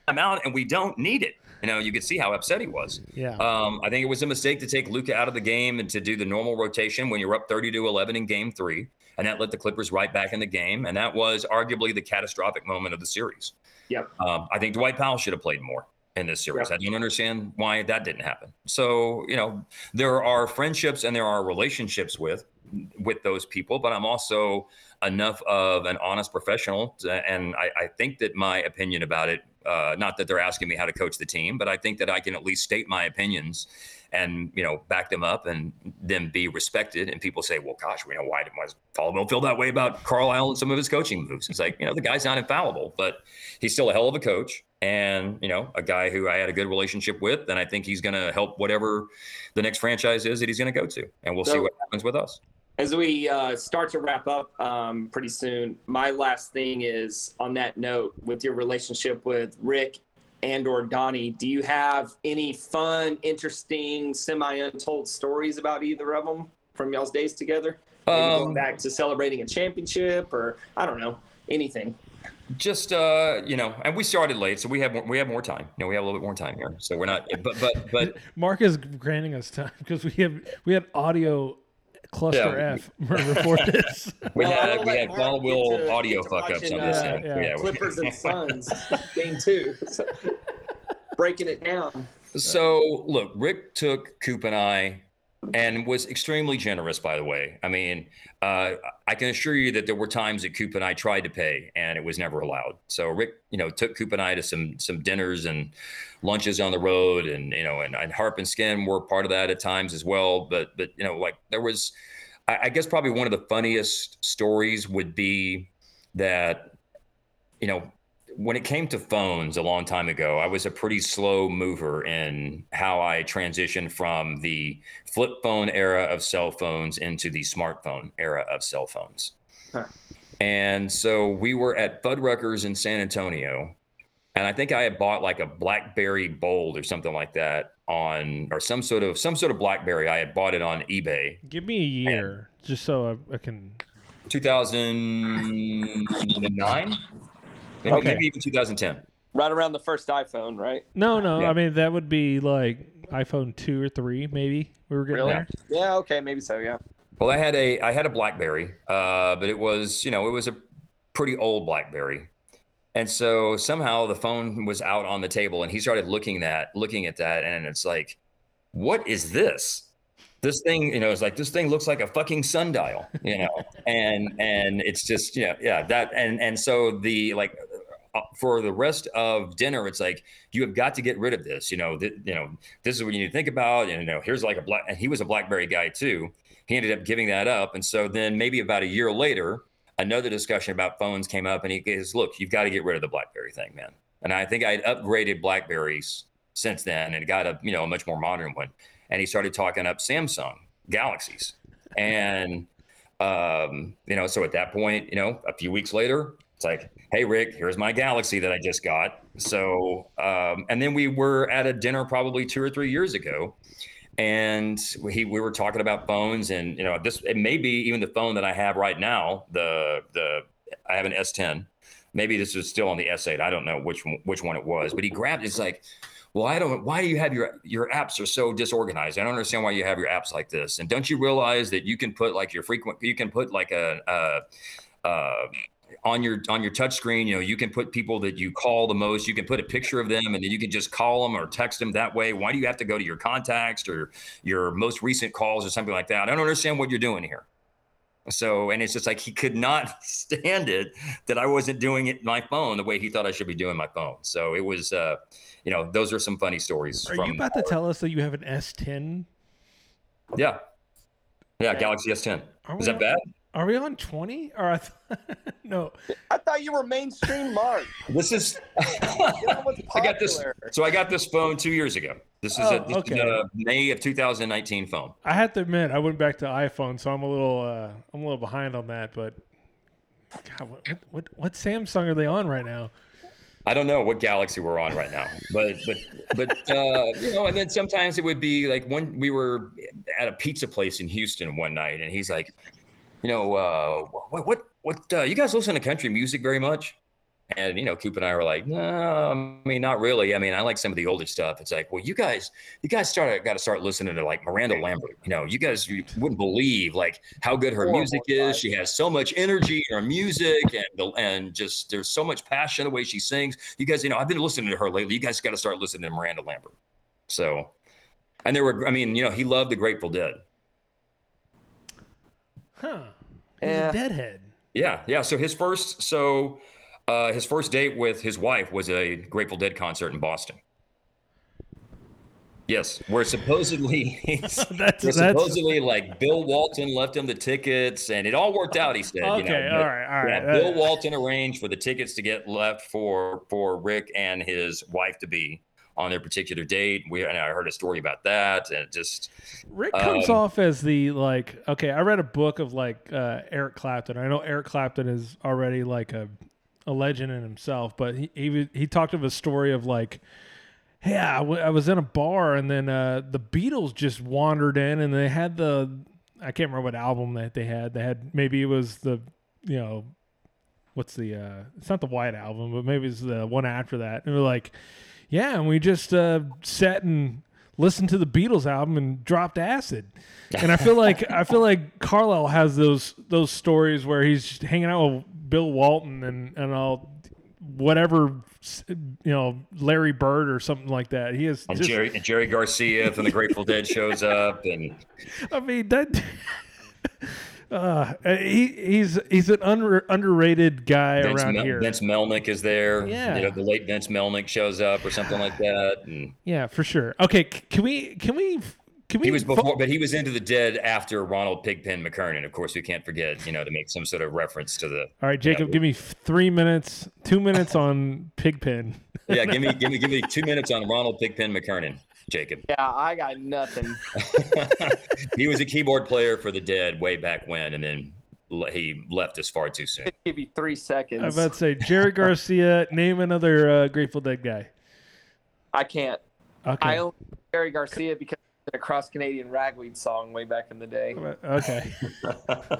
timeout, and we don't need it." You know, you could see how upset he was. Yeah. Um, I think it was a mistake to take Luka out of the game and to do the normal rotation when you're up 30 to 11 in game three. And that let the Clippers right back in the game. And that was arguably the catastrophic moment of the series. Yep. Um, I think Dwight Powell should have played more in this series. Yep. I don't understand why that didn't happen. So, you know, there are friendships and there are relationships with with those people, but I'm also enough of an honest professional. To, and I, I think that my opinion about it uh, not that they're asking me how to coach the team, but I think that I can at least state my opinions and you know back them up and then be respected. And people say, "Well, gosh, we know why did Paul feel that way about Carlisle and some of his coaching moves?" It's like you know the guy's not infallible, but he's still a hell of a coach and you know a guy who I had a good relationship with, and I think he's going to help whatever the next franchise is that he's going to go to, and we'll so, see what happens with us. As we uh, start to wrap up um, pretty soon, my last thing is on that note with your relationship with Rick and or Donnie. Do you have any fun, interesting, semi-untold stories about either of them from y'all's days together? Um, going back to celebrating a championship, or I don't know anything. just uh, you know, and we started late, so we have more, we have more time. You know, we have a little bit more time here, so we're not. But but but Mark is granting us time because we have we had audio cluster Yeah. F before this. we Well, had will we had Mark ball get to- audio fuck ups on this uh, yeah. Yeah, Clippers and Suns game two, So, breaking it down. So look, Rick took Coop and I, and was extremely generous. By the way, I mean, uh, I can assure you that there were times that Coop and I tried to pay, and it was never allowed. So Rick, you know, took Coop and I to some some dinners and lunches on the road, and you know, and, and Harp and Skin were part of that at times as well. But but you know, like there was, I, I guess probably one of the funniest stories would be that, you know, when it came to phones a long time ago, I was a pretty slow mover in how I transitioned from the flip phone era of cell phones into the smartphone era of cell phones. Huh. And so we were at Fuddruckers in San Antonio, and I think I had bought like a BlackBerry Bold or something like that on, or some sort of some sort of BlackBerry. I had bought it on eBay, Give me a year just so I, I can. 2009, maybe, Okay. maybe even 2010. Right around the first iPhone, right? No, no. Yeah. I mean that would be like iPhone two or three, maybe. We were getting Really? there. Yeah. Okay. Maybe so. Yeah. Well, I had a I had a BlackBerry, uh, but it was you know it was a pretty old BlackBerry, and so somehow the phone was out on the table, and he started looking at looking at that, and it's like, what is this? This thing, you know, it's like this thing looks like a fucking sundial, you know, and and it's just yeah yeah that and and so the like uh, for the rest of dinner, it's like you have got to get rid of this. You know, th- you know, this is what you need to think about. And you know, here's like a black, and he was a BlackBerry guy too. He ended up giving that up, and so then maybe about a year later, another discussion about phones came up, and he goes, "Look, you've got to get rid of the BlackBerry thing, man." And I think I'd upgraded Blackberries since then, and got a you know a much more modern one. And he started talking up Samsung Galaxies, and um, you know, so at that point, you know, a few weeks later, it's like, hey, Rick, here's my Galaxy that I just got. So, um, and then we were at a dinner probably two or three years ago, and we we were talking about phones, and you know, this it may be even the phone that I have right now. The the I have an S10. Maybe this is still on the S8. I don't know which one, which one it was, but he grabbed. It's like, well, I don't. Why do you have your your apps are so disorganized? I don't understand why you have your apps like this. And don't you realize that you can put like your frequent, you can put like a, uh, uh, on your on your touch screen, you know, you can put people that you call the most. You can put a picture of them, and then you can just call them or text them that way. Why do you have to go to your contacts or your most recent calls or something like that? I don't understand what you're doing here. So, and it's just like he could not stand it that I wasn't doing it my phone the way he thought I should be doing my phone. So it was, uh, you know, those are some funny stories. Are you about to tell us that you have an S10? Yeah, yeah, Galaxy S10. Are Is that bad? Are we on twenty? Or I th- no? I thought you were mainstream, Mark. This is. Get on what's I got this. So I got this phone two years ago. This is Oh, a, this okay. is a May of 2019 phone. I have to admit, I went back to iPhone, so I'm a little, uh, I'm a little behind on that. But God, what, what, what, what Samsung are they on right now? I don't know what Galaxy we're on right now, but but but uh, you know, and then sometimes it would be like when we were at a pizza place in Houston one night, and he's like, you know, uh, what what what uh, you guys listen to country music very much? And you know, Coop and I were like, no, I mean, not really. I mean, I like some of the older stuff. It's like, well, you guys, you guys started got to start listening to like Miranda Lambert. You know, you guys you wouldn't believe like how good her music is. She has so much energy in her music, and the, and just there's so much passion the way she sings. You guys, you know, I've been listening to her lately. You guys got to start listening to Miranda Lambert. So, and there were, I mean, you know, he loved the Grateful Dead. Huh? He's Yeah. a deadhead. Yeah, yeah. So his first, so uh, his first date with his wife was a Grateful Dead concert in Boston. Yes, where supposedly That's where that's supposedly like Bill Walton left him the tickets, and it all worked out. He said, you okay. know, all but- right, all right. yeah, Bill Uh, Walton arranged for the tickets to get left for for Rick and his wife to be on their particular date. We and I heard a story about that, and it just Rick comes um, off as the like. Okay, I read a book of like uh, Eric Clapton. I know Eric Clapton is already like a a legend in himself, but he he, he talked of a story of like. Hey, I, w- I was in a bar and then uh, the Beatles just wandered in and they had the I can't remember what album that they had. They had maybe it was the you know what's the uh it's not the White album, but maybe it's the one after that. And we're like, yeah, and we just uh sat and listened to the Beatles album and dropped acid. And I feel like I feel like Carlisle has those those stories where he's hanging out with Bill Walton and and all whatever you know Larry Bird or something like that. He is And just, Jerry and Jerry Garcia from the Grateful Dead shows up, and I mean that. Uh, he he's he's an under, underrated guy Vince, around Mel- here. Vince Welnick is there. Yeah. you know, the late Vince Welnick shows up or something like that. And Yeah, for sure. Okay, can we can we can we? he was fo- before, but he was into the Dead after Ronald Pigpen McKernan. Of course, we can't forget, you know, to make some sort of reference to the. All right, Jacob, give me three minutes, two minutes on Pigpen. Yeah, give me, give me, give me two minutes on Ronald Pigpen McKernan, Jacob. Yeah, I got nothing. he was a keyboard player for the Dead way back when, and then le- he left us far too soon. Give you three seconds. I was seconds. about to say Jerry Garcia. name another uh, Grateful Dead guy. I can't. Okay. I only know Gary Garcia because of a cross Canadian ragweed song way back in the day. okay.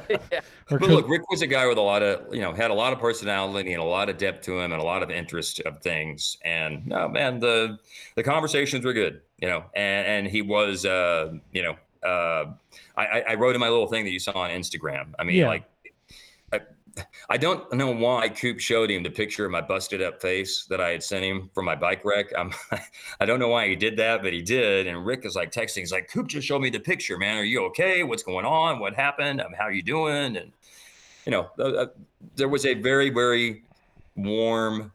yeah. But look, Rick was a guy with a lot of, you know, had a lot of personality and a lot of depth to him and a lot of interest of things. And no, man, the the conversations were good, you know. And and he was, uh, you know, uh, I, I- wrote in my little thing that you saw on Instagram. I mean, Yeah. like, I, I don't know why Coop showed him the picture of my busted up face that I had sent him from my bike wreck. I'm, I don't know why he did that, but he did. And Rick is like texting. He's like, Coop just showed me the picture, man. Are you okay? What's going on? What happened? Um, how are you doing? And you know, uh, uh, there was a very, very warm,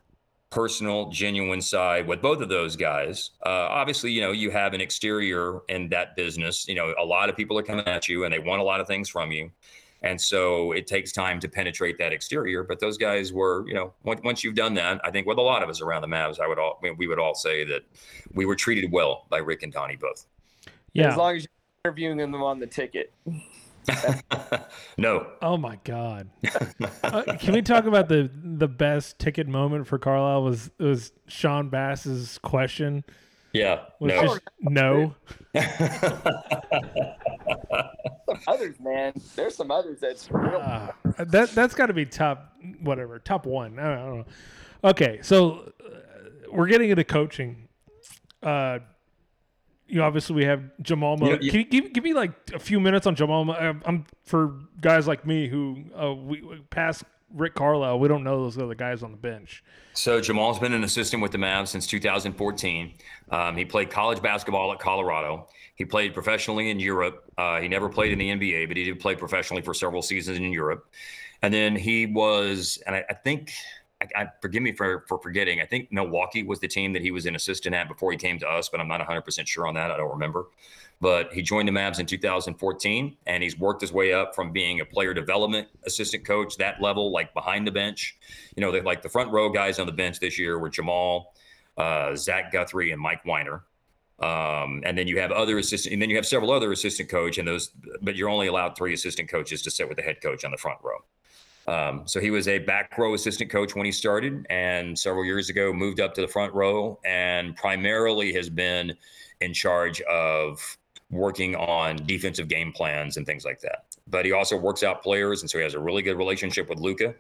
personal, genuine side with both of those guys. Uh, obviously, you know, you have an exterior in that business. You know, a lot of people are coming at you and they want a lot of things from you. And so it takes time to penetrate that exterior. But those guys were, you know, once, once you've done that, I think with a lot of us around the Mavs, I would all, we would all say that we were treated well by Rick and Donnie both. yeah. As long as you're interviewing them on the ticket. no, Oh my God! uh, can we talk about the the best ticket moment for Carlisle? Was was Sean Bass's question? yeah, Was no. just no. Some others, man. There's some others that's real. Uh, that that's got to be top whatever top one. I don't, I don't know. Okay, so uh, we're getting into coaching. Uh, you know, obviously we have Jamahl. Mo- You know, you- Can you give, give me like a few minutes on Jamahl? Mo- I'm, I'm for guys like me who uh, we past Rick Carlisle. We don't know those other guys on the bench. So Jamahl's been an assistant with the Mavs since 2014. Um, he played college basketball at Colorado. He played professionally in Europe. Uh, he never played in the NBA, but he did play professionally for several seasons in Europe. And then he was, and I, I think, I, I, forgive me for for forgetting. I think Milwaukee was the team that he was an assistant at before he came to us, but I'm not 100 percent sure on that. I don't remember. But he joined the Mavs in 2014, and he's worked his way up from being a player development assistant coach, that level, like behind the bench. You know, like the front row guys on the bench this year were Jamahl, uh, Zach Guthrie, and Mike Weinar. Um, and then you have other assistant, and then you have several other assistant coach, and those, but you're only allowed three assistant coaches to sit with the head coach on the front row. Um, so he was a back row assistant coach when he started, and several years ago moved up to the front row, and primarily has been in charge of working on defensive game plans and things like that. But he also works out players, and so he has a really good relationship with Luka.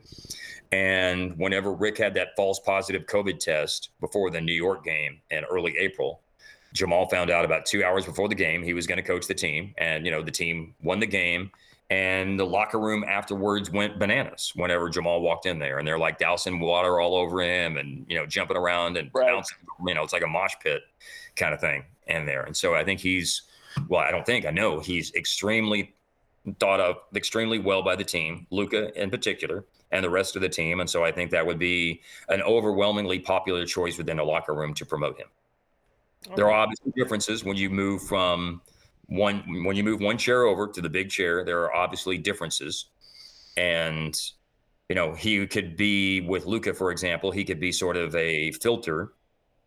And whenever Rick had that false positive COVID test before the New York game in early April, Jamahl found out about two hours before the game he was going to coach the team, and you know the team won the game. And the locker room afterwards went bananas whenever Jamahl walked in there, and they're like dousing water all over him, and you know jumping around and Right. bouncing. You know, it's like a mosh pit kind of thing in there. And so I think he's, well, I don't think I know he's extremely thought of extremely well by the team, Luka in particular, and the rest of the team. And so I think that would be an overwhelmingly popular choice within the locker room to promote him. There are obviously differences when you move from one when you move one chair over to the big chair. There are obviously differences, and you know he could be with Luka, for example. He could be sort of a filter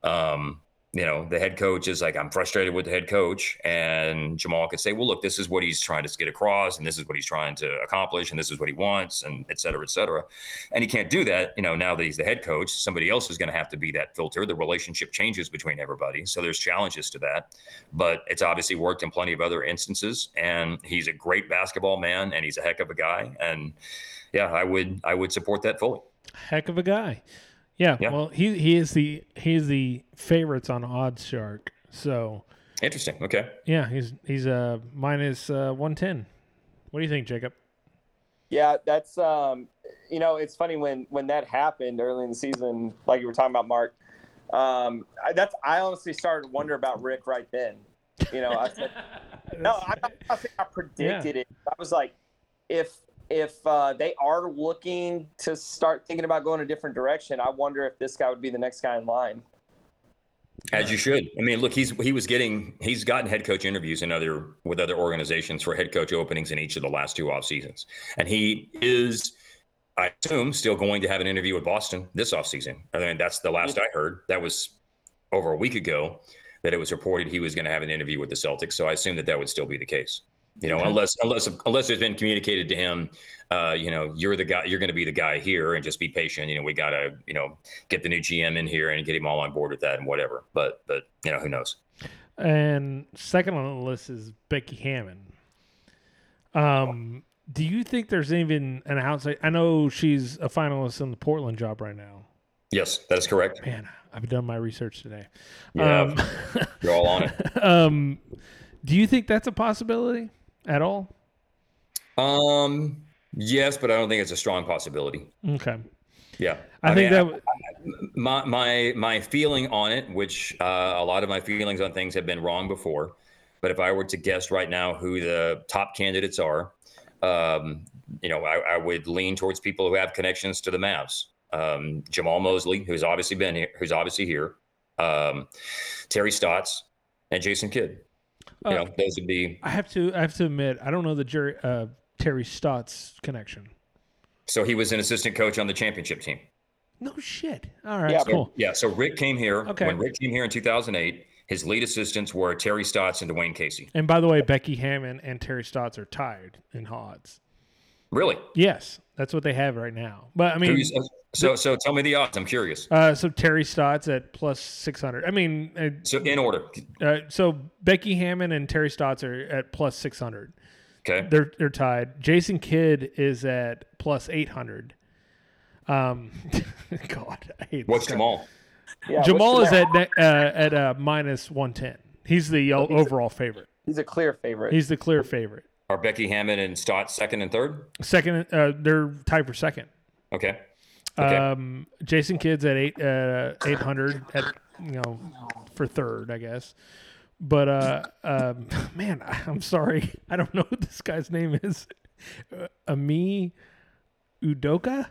um, you know, the head coach is like, I'm frustrated with the head coach. And Jamahl could say, well, look, this is what he's trying to get across, and this is what he's trying to accomplish, and this is what he wants, and et cetera, et cetera. And he can't do that, you know, now that he's the head coach, somebody else is going to have to be that filter. The relationship changes between everybody. So there's challenges to that. But it's obviously worked in plenty of other instances. And he's a great basketball man, and he's a heck of a guy. And yeah, I would I would support that fully. Heck of a guy. Yeah, Yeah. Well, he he is the he is the favorites on Odds Shark. So Interesting. Okay. yeah, he's he's uh minus uh one ten. What do you think, Jacob? Yeah, that's um, you know, it's funny when when that happened early in the season, like you were talking about, Mark. Um, I, that's I honestly started to wonder about Rick right then. You know, I said, no, I, I think I predicted it. I was like, if if uh, they are looking to start thinking about going a different direction, I wonder if this guy would be the next guy in line. As you should. I mean, look, he's he was getting he's gotten head coach interviews in other with other organizations for head coach openings in each of the last two off seasons, and he is, I assume, still going to have an interview with Boston this off season. I mean, that's the last I heard. That was over a week ago that it was reported he was going to have an interview with the Celtics. So I assume that that would still be the case. You know, unless unless unless it's been communicated to him, uh, you know, you're the guy, you're going to be the guy here, and just be patient. You know, we got to, you know, get the new GM in here and get him all on board with that and whatever. But but you know, who knows? And second on the list is Becky Hammon. Um, do you think there's even an outside? I know she's a finalist in the Portland job right now. Yes, that is correct. Man, I've done my research today. Yeah, Um, you're all on it. um, do you think that's a possibility at all? Um, yes, but I don't think it's a strong possibility. Okay, Yeah, I, think mean, that. w- my my my feeling on it, which uh, a lot of my feelings on things have been wrong before, but if I were to guess right now who the top candidates are, um, you know, I, I would lean towards people who have connections to the Mavs. Um, Jamahl Mosley, who's obviously been here, who's obviously here, um, Terry Stotts, and Jason Kidd. You Uh, know, those would be. I have to. I have to admit, I don't know the Jerry, uh, Terry Stotts connection. So he was an assistant coach on the championship team. No shit. All right, Yeah, So, cool. Yeah. So Rick came here. Okay. When Rick came here in 2008, his lead assistants were Terry Stotts and Dwane Casey. And by the way, Becky Hammon and Terry Stotts are tied in odds. Really? Yes, that's what they have right now. But I mean, Who's, so so tell me the odds. I'm curious. uh, so Terry Stotts at plus six hundred. I mean, uh, So in order. uh, so Becky Hammon and Terry Stotts are at plus six hundred. Okay. They're they're tied. Jason Kidd is at plus eight hundred. Um, God, I hate What's this. Jamahl? Yeah, Jamahl what's is the- at uh, at uh, minus one ten. He's the o- he's a- overall favorite. He's a clear favorite. He's the clear favorite. Are Becky Hammon and Stott second and third? Second, uh, they're tied for second. Okay. Okay. Um, Jason Kidd's at eight uh, eight hundred at you know for third, I guess. But uh, um, man, I- I'm sorry, I don't know what this guy's name is. Uh, Ami Udoka.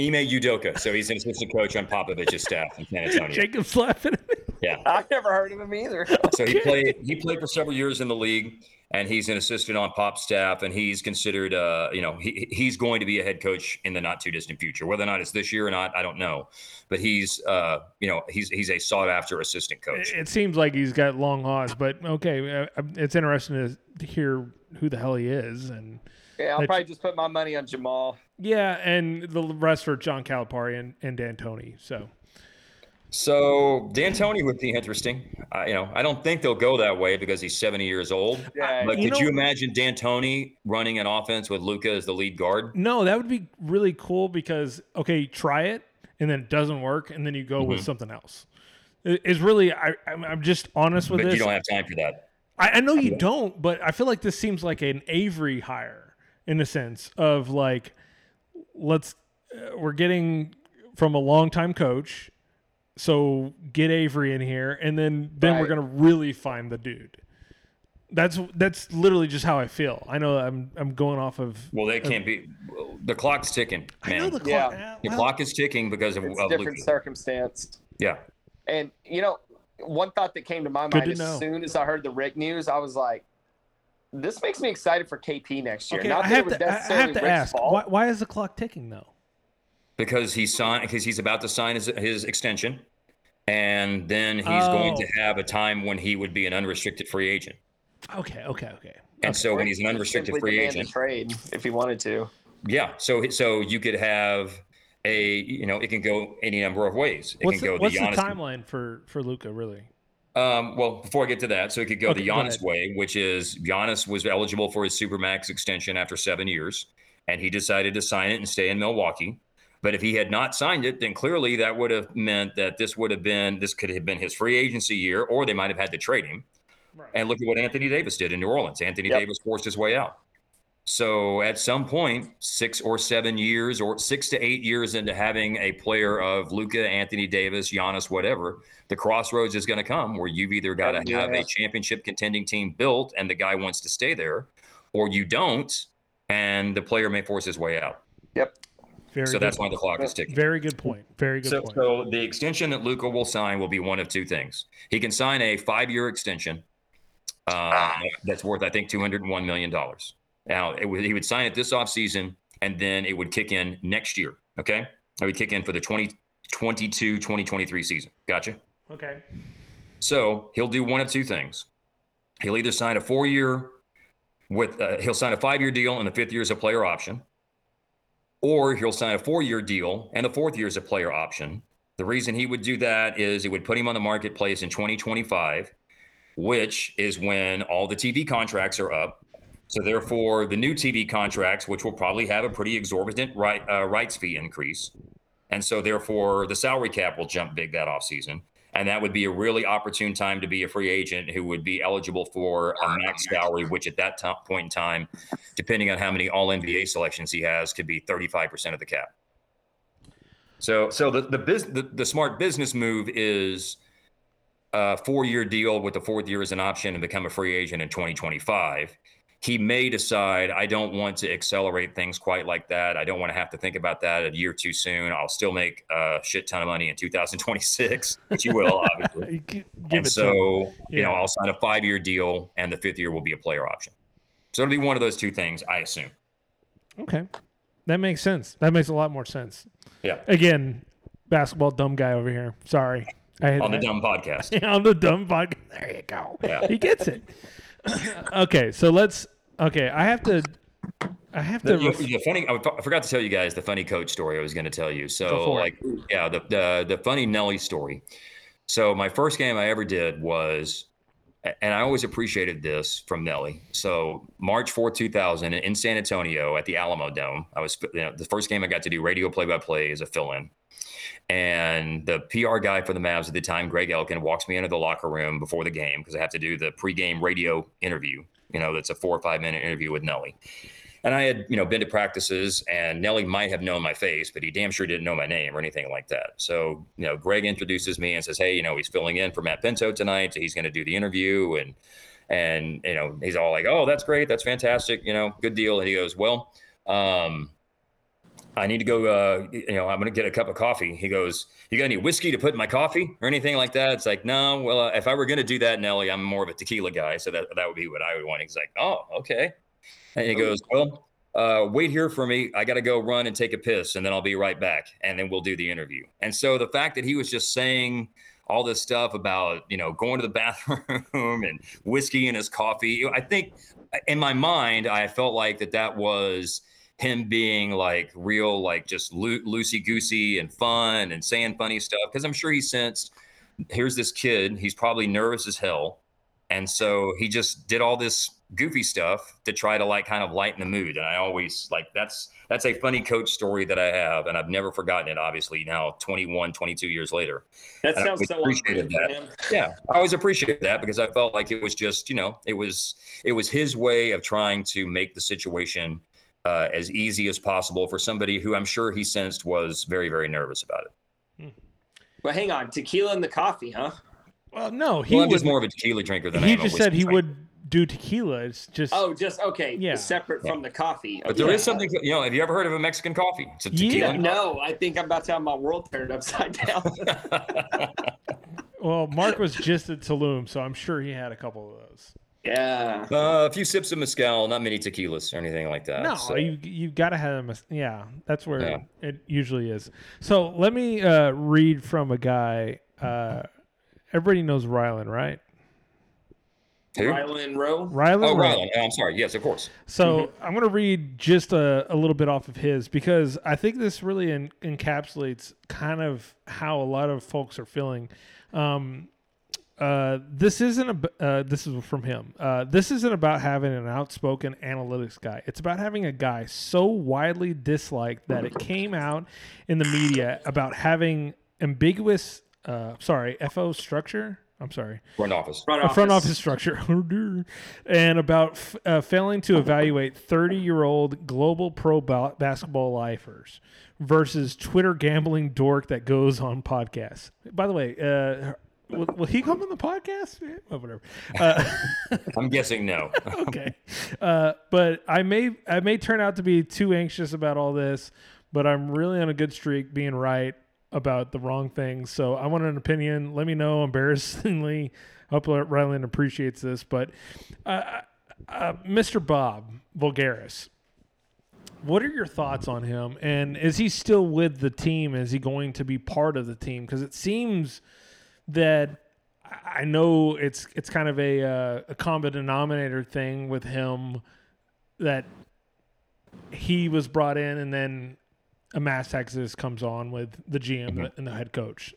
Ime Udoka. So he's an assistant coach on Popovich's staff in San Antonio. Jacob's laughing at me. Yeah. I've never heard of him either. So he played he played for several years in the league, and he's an assistant on Pop's staff, and he's considered uh, you know, he he's going to be a head coach in the not too distant future. Whether or not it's this year or not, I don't know. But he's uh, you know, he's he's a sought after assistant coach. It seems like he's got long odds, but okay, uh, it's interesting to hear who the hell he is, and Yeah, I'll That's- probably just put my money on Jamahl. yeah, and the rest for John Calipari and, and D'Antoni. So So D'Antoni would be interesting. Uh, you know, I don't think they'll go that way because he's 70 years old. Yeah, But You could you know- imagine D'Antoni running an offense with Luka as the lead guard? No, that would be really cool because okay, try it and then it doesn't work, and then you go Mm-hmm. with something else. It- It's really I, I'm, I'm just honest with But this. you don't have time for that. I, I know you don't, but I feel like this seems like an Avery hire in the sense of like, let's uh, we're getting from a longtime coach, so get Avery in here, and then then we're gonna really find the dude. That's that's literally just how I feel. I know I'm I'm going off of. Well, they can't be. The clock's ticking, I man. know the clock. Yeah. uh, the well, clock is ticking because of, it's of a different Luka. circumstance. Yeah. And you know, one thought that came to my Good mind to as know. soon as I heard the Rick news, I was like, "This makes me excited for KP next year." Okay, Not I that have it was to I have to ask why, why is the clock ticking though? Because he signed. Because he's about to sign his his extension, and then he's going to Oh. have a time when he would be an unrestricted free agent. Okay, okay, okay. And so when he's an unrestricted simply free agent, trade if he wanted to. yeah. So so you could have a you know it can go any number of ways. It What's can the, go what's the the timeline for for Luka really? Um, well, before I get to that, so it could go Okay, the go Giannis ahead. way, which is Giannis was eligible for his supermax extension after seven years, and he decided to sign it and stay in Milwaukee. But if he had not signed it, then clearly that would have meant that this would have been this could have been his free agency year, or they might have had to trade him. Right. And look at what Anthony Davis did in New Orleans. Anthony Yep. Davis forced his way out. So at some point, six or seven years, or six to eight years into having a player of Luka, Anthony Davis, Giannis, whatever, the crossroads is going to come where you've either oh, got to Yeah. have a championship contending team built and the guy wants to stay there, or you don't, and the player may force his way out. Yep. Very so good, that's why the clock is ticking. very good point. Very good So, point. so the extension that Luka will sign will be one of two things. He can sign a five-year extension uh, that's worth, I think, two hundred and one million dollars. Now, it would, he would sign it this offseason, and then it would kick in next year. Okay, it would kick in for the 2022-2023 season. Gotcha. okay. So he'll do one of two things. He'll either sign a four-year with uh, he'll sign a five-year deal, and the fifth year is a player option, or he'll sign a four-year deal, and the fourth year is a player option. The reason he would do that is it would put him on the marketplace in 2025, which is when all the TV contracts are up. So therefore, the new TV contracts, which will probably have a pretty exorbitant right uh, rights fee increase, and so therefore the salary cap will jump big that offseason. And that would be a really opportune time to be a free agent who would be eligible for a max salary, which at that point in time, depending on how many All NBA selections he has, could be 35% of the cap. So, so the the, the the smart business move is a four year deal with the fourth year as an option and become a free agent in 2025. He may decide I don't want to accelerate things quite like that. I don't want to have to think about that a year too soon. I'll still make a shit ton of money in 2026, which you will obviously. Give and it so, you know, I'll sign a five year deal and the fifth year will be a player option. So it'll be one of those two things, I assume. Okay. That makes sense. That makes a lot more sense. Yeah. Again, basketball dumb guy over here. Sorry. I On the that- dumb podcast. on the dumb podcast. There you go. Yeah. He gets it. okay, so let's. Okay, I have to. I have to. The, the funny, I forgot to tell you guys the funny coach story I was going to tell you. So, it. like, yeah, the, the the funny Nelly story. So, my first game I ever did was, and I always appreciated this from Nelly. So, March 4, 2000, in San Antonio at the Alamodome. I was you know, the first game I got to do radio play by play as a fill in. And the PR guy for the Mavs at the time, Greg Elkin, walks me into the locker room before the game because I have to do the pregame radio interview. You know, that's a four or five minute interview with Nelly. And I had, you know, been to practices, and Nelly might have known my face, but he damn sure didn't know my name or anything like that. So, you know, Greg introduces me and says, "Hey, you know, he's filling in for Matt Pinto tonight. He's going to do the interview." And and you know, he's all like, "Oh, that's great. That's fantastic. You know, good deal." And he goes, "Well, um, I need to go. Uh, you know, I'm going to get a cup of coffee." He goes, "You got any whiskey to put in my coffee or anything like that?" It's like, "No. Well, uh, if I were going to do that, Nelly, I'm more of a tequila guy, so that that would be what I would want." He's like, "Oh, okay." And he goes, Well, uh, wait here for me. I got to go run and take a piss, and then I'll be right back. And then we'll do the interview. And so the fact that he was just saying all this stuff about, you know, going to the bathroom and whiskey in his coffee, I think in my mind, I felt like that that was him being like real, like just loo- loosey goosey and fun and saying funny stuff. Cause I'm sure he sensed here's this kid, he's probably nervous as hell. And so he just did all this goofy stuff to try to like kind of lighten the mood. And I always like that's that's a funny coach story that I have, and I've never forgotten it. Obviously, now 21, 22 years later. That And sounds so appreciated on brand for that. Yeah, I always appreciated that because I felt like it was just you know it was it was his way of trying to make the situation uh, as easy as possible for somebody who I'm sure he sensed was very very nervous about it. But hang on, tequila and the coffee, huh? well, no, he well, I'm just more of a tequila drinker than I he am just said he drinker. would do tequila. It's just. Oh, just okay. Yeah. Separate Yeah. from the coffee. But there Okay. is something, you know. Have you ever heard of a Mexican coffee? It's a Yeah. tequila. No, I think I'm about to have my world turned upside down. Well, Mark was just at Tulum, so I'm sure he had a couple of those. Yeah. Uh, a few sips of mezcal, not many tequilas or anything like that. No, so- you you got to have them. Yeah, that's where Yeah. it usually is. So let me uh, read from a guy uh, everybody knows Rylan, right? Who? Rylan Rowe. Rylan. Oh, Rowe. Rylan. I'm sorry. Yes, of course. So I'm going to read just a, a little bit off of his because I think this really en- encapsulates kind of how a lot of folks are feeling. Um, uh, this isn't a, uh, this is from him. Uh, this isn't about having an outspoken analytics guy. It's about having a guy so widely disliked that it came out in the media about having ambiguous, uh, sorry, FO structure. I'm sorry Front office. Front office. front office structure Oh, and about f- uh, failing to evaluate 30 year old global pro ba- basketball lifers versus Twitter gambling dork that goes on podcasts. By the way, uh, will, will he come on the podcast? Well, whatever. Uh, I'm guessing no. okay, uh, but I may I may turn out to be too anxious about all this, but I'm really on a good streak being right about the wrong things. So I want an opinion. Let me know. Embarrassingly, I hope Ryland appreciates this, but uh, uh, Mr. Bob Voulgaris. What are your thoughts on him? And is he still with the team? Is he going to be part of the team? Because it seems that I know it's it's kind of a uh, a common denominator thing with him that he was brought in and then a mass exodus comes on with the GM and the head coach.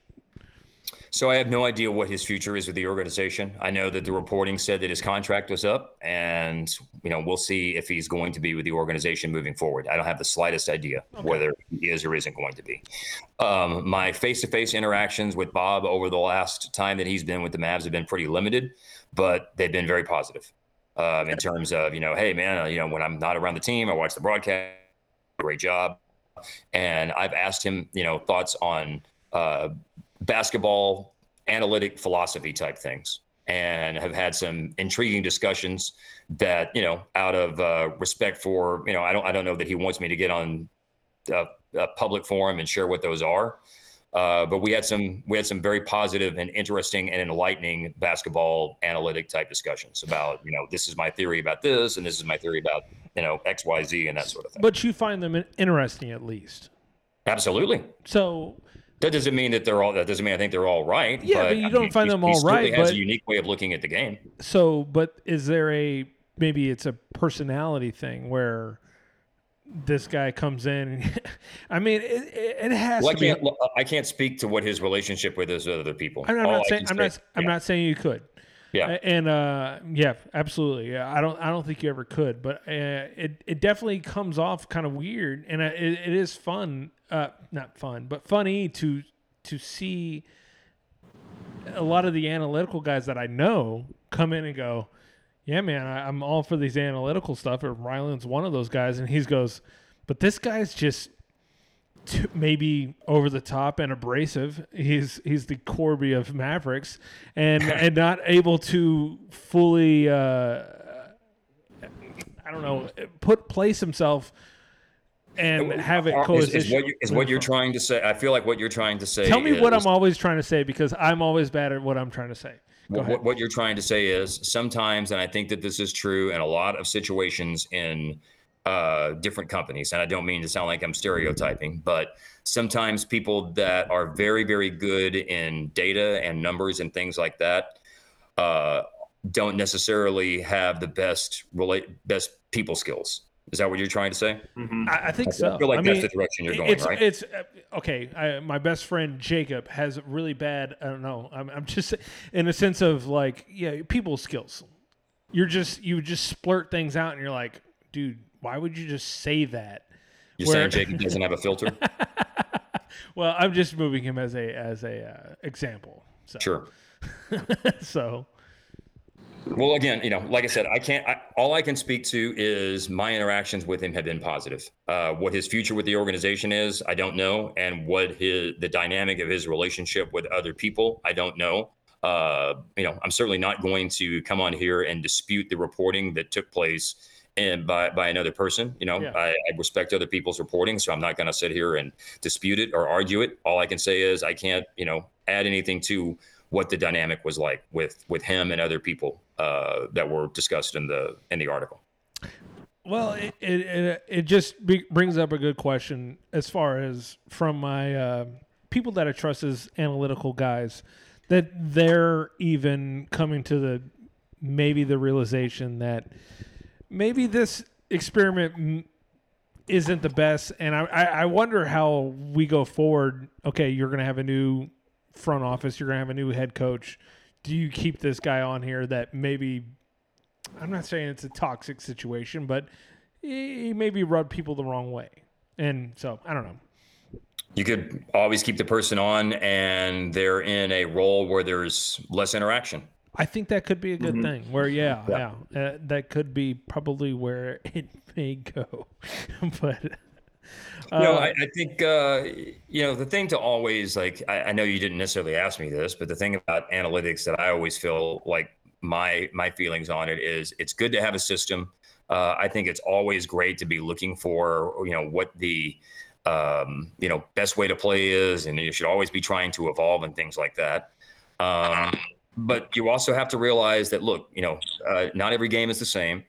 So I have no idea what his future is with the organization. I know that the reporting said that his contract was up, and you know we'll see if he's going to be with the organization moving forward. I don't have the slightest idea whether he is or isn't going to be. Um, my face-to-face interactions with Bob over the last time that he's been with the Mavs have been pretty limited, but they've been very positive um, in terms of you know, hey man, you know when I'm not around the team, I watch the broadcast. Great job, and I've asked him, you know, thoughts on. Uh, basketball analytic philosophy type things and have had some intriguing discussions that you know out of uh, respect for you know I don't I don't know that he wants me to get on a, a public forum and share what those are uh, but we had some we had some very positive and interesting and enlightening basketball analytic type discussions about you know this is my theory about this and this is my theory about you know X Y Z and that sort of thing. But you find them interesting at least. Absolutely. So That doesn't mean that they're all. That doesn't mean I think they're all right. Yeah, but you I don't mean, find he- them he all certainly right, Has but- a unique way of looking at the game. so but is there a maybe it's a personality thing where this guy comes in I mean it, it, has Well, I to be can't. I can't speak to what his relationship with is with other people. I'm, I'm not saying I'm not say- I'm yeah, not saying you could. Yeah. And uh, yeah, absolutely. Yeah, I don't I don't think you ever could, but uh, it it definitely comes off kind of weird, and uh, it, it is fun. Uh, not fun, but funny to to see a lot of the analytical guys that I know come in and go, "Yeah, man, I, I'm all for these analytical stuff." Or Ryland's one of those guys, and he goes, "But this guy's just." too, maybe over the top and abrasive. He's he's the Corby of Mavericks, and and not able to fully, uh, I don't know, put place himself and have it Is, coexist. is what you, is what you're trying to say? I feel like what you're trying to say. Tell me what I'm always trying to say because I'm always bad at what I'm trying to say. Go what, ahead. what, what you're trying to say is sometimes, and I think that this is true in a lot of situations in uh, different companies, and I don't mean to sound like I'm stereotyping, but sometimes people that are very, very good in data and numbers and things like that uh, don't necessarily have the best relate best people skills. Is that what you're trying to say? I, I think I so. feel like I that's mean, the direction you're going, it's, right? It's uh, okay. I, my best friend Jacob has really bad. I don't know. I'm, I'm just in a sense of like, yeah, people skills. You're just you just splurt things out, and you're like, dude, why would you just say that? You're Where- saying Jacob doesn't have a filter? Well, I'm just moving him as a as a uh, example. So, Sure. so Well, again, you know, like I said, I can't. I, all I can speak to is my interactions with him have been positive. Uh, what his future with the organization is, I don't know, and what his the dynamic of his relationship with other people, I don't know. Uh, you know, I'm certainly not going to come on here and dispute the reporting that took place and by by another person. You know, Yeah. I, I respect other people's reporting, so I'm not going to sit here and dispute it or argue it. All I can say is I can't, you know, add anything to what the dynamic was like with with him and other people uh, that were discussed in the in the article. Well, it it, it, just be, brings up a good question as far as from my uh, people that I trust as analytical guys that they're even coming to the maybe the realization that maybe this experiment isn't the best and I I wonder how we go forward okay you're gonna have a new front office you're gonna have a new head coach do you keep this guy on here that maybe I'm not saying it's a toxic situation, but he maybe rubbed people the wrong way. And so I don't know. You could always keep the person on, and they're in a role where there's less interaction. I think that could be a good Mhm. thing. Where yeah, yeah, Yeah. uh, that could be probably where it may go. but uh, you know, I, I think uh, you know the thing to always like. I, I know you didn't necessarily ask me this, but the thing about analytics that I always feel like my my feelings on it is it's good to have a system. Uh, I think it's always great to be looking for you know what the um, you know best way to play is, and you should always be trying to evolve and things like that. Um, but you also have to realize that look, you know, uh, not every game is the same.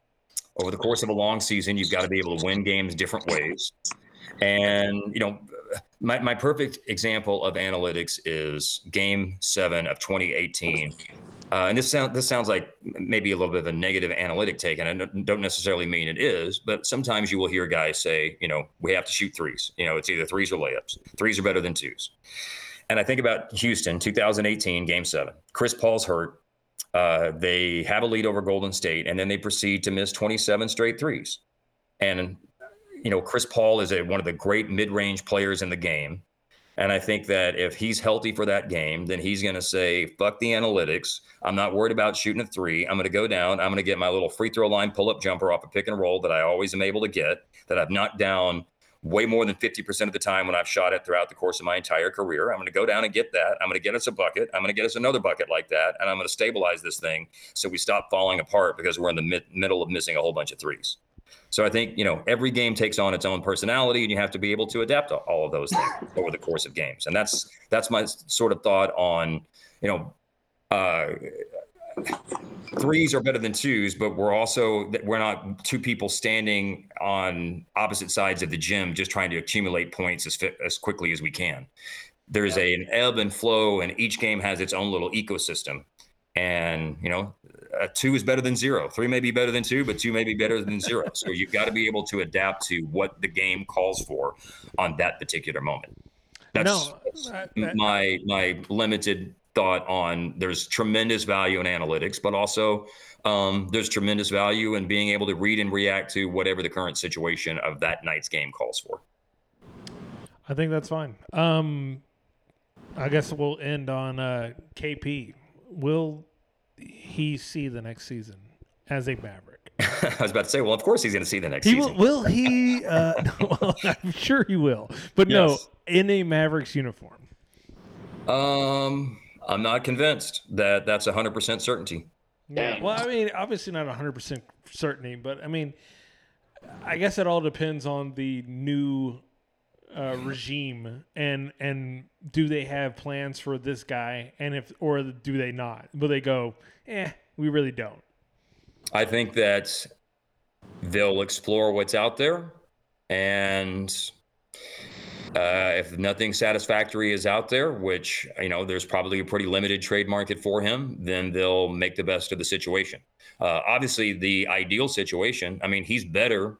Over the course of a long season, you've got to be able to win games different ways. And you know, my, my perfect example of analytics is Game Seven of 2018. Uh, and this sound this sounds like maybe a little bit of a negative analytic take, and I don't- don't necessarily mean it is. But sometimes you will hear guys say, you know, we have to shoot threes. You know, it's either threes or layups. Threes are better than twos. And I think about Houston, 2018, Game Seven. Chris Paul's hurt. Uh, they have a lead over Golden State, and then they proceed to miss 27 straight threes. And you know, Chris Paul is a, one of the great mid-range players in the game. And I think that if he's healthy for that game, then he's going to say, fuck the analytics. I'm not worried about shooting a three. I'm going to go down. I'm going to get my little free throw line pull up jumper off a pick and roll that I always am able to get, that I've knocked down way more than 50% of the time when I've shot it throughout the course of my entire career. I'm going to go down and get that. I'm going to get us a bucket. I'm going to get us another bucket like that. And I'm going to stabilize this thing so we stop falling apart because we're in the mid- middle of missing a whole bunch of threes. So I think you know every game takes on its own personality, and you have to be able to adapt to all of those things over the course of games. And that's that's my sort of thought on you know uh, threes are better than twos, but we're also we're not two people standing on opposite sides of the gym just trying to accumulate points as as quickly as we can. There's a, an ebb and flow, and each game has its own little ecosystem. And you know, a two is better than zero. Three may be better than two, but two may be better than zero. So you've got to be able to adapt to what the game calls for on that particular moment. That's, no, that's I- I- my my limited thought on. There's tremendous value in analytics, but also um, there's tremendous value in being able to read and react to whatever the current situation of that night's game calls for. I think that's fine. Um, I guess we'll end on uh, KP. Will he see the next season as a Maverick? I was about to say, well, of course he's going to see the next He season. will. Will he? Uh, well, I'm sure he will. But no, in a Mavericks uniform. Um, I'm not convinced that that's 100% certainty. Yeah. Well, I mean, obviously not 100% certainty, but I mean, I guess it all depends on the new uh, regime and and do they have plans for this guy and if or do they not? Will they go, eh, we really don't. I think that they'll explore what's out there, and uh, if nothing satisfactory is out there, which you know there's probably a pretty limited trade market for him, then they'll make the best of the situation. Uh, obviously, the ideal situation. I mean, he's better.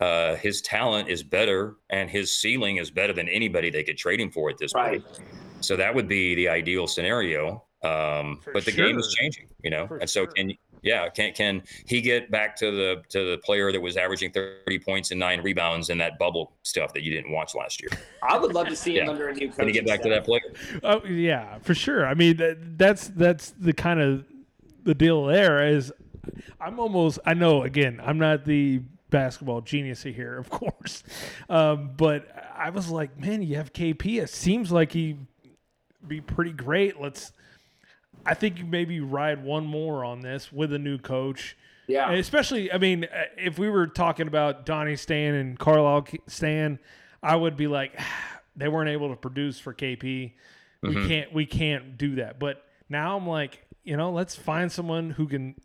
Uh, his talent is better, and his ceiling is better than anybody they could trade him for at this Right. point. So that would be the ideal scenario. Um, but the game is changing, you know, For and so sure. can yeah, can can he get back to the to the player that was averaging 30 points and nine rebounds in that bubble stuff that you didn't watch last year? I would love to see him Yeah. under a new coach. Can he get back to that player? Oh yeah, for sure. I mean, that, that's that's the kind of the deal. There is, I'm almost. I know. Again, I'm not the basketball genius here, of course, um, but I was like, man, you have KP. It seems like he'd be pretty great. Let's. I think you maybe ride one more on this with a new coach. Yeah. Especially, I mean, uh, if we were talking about Donnie Stan and Carlisle Stan, I would be like, they weren't able to produce for KP. We can't, we can't do that. But now I'm like, you know, let's find someone who can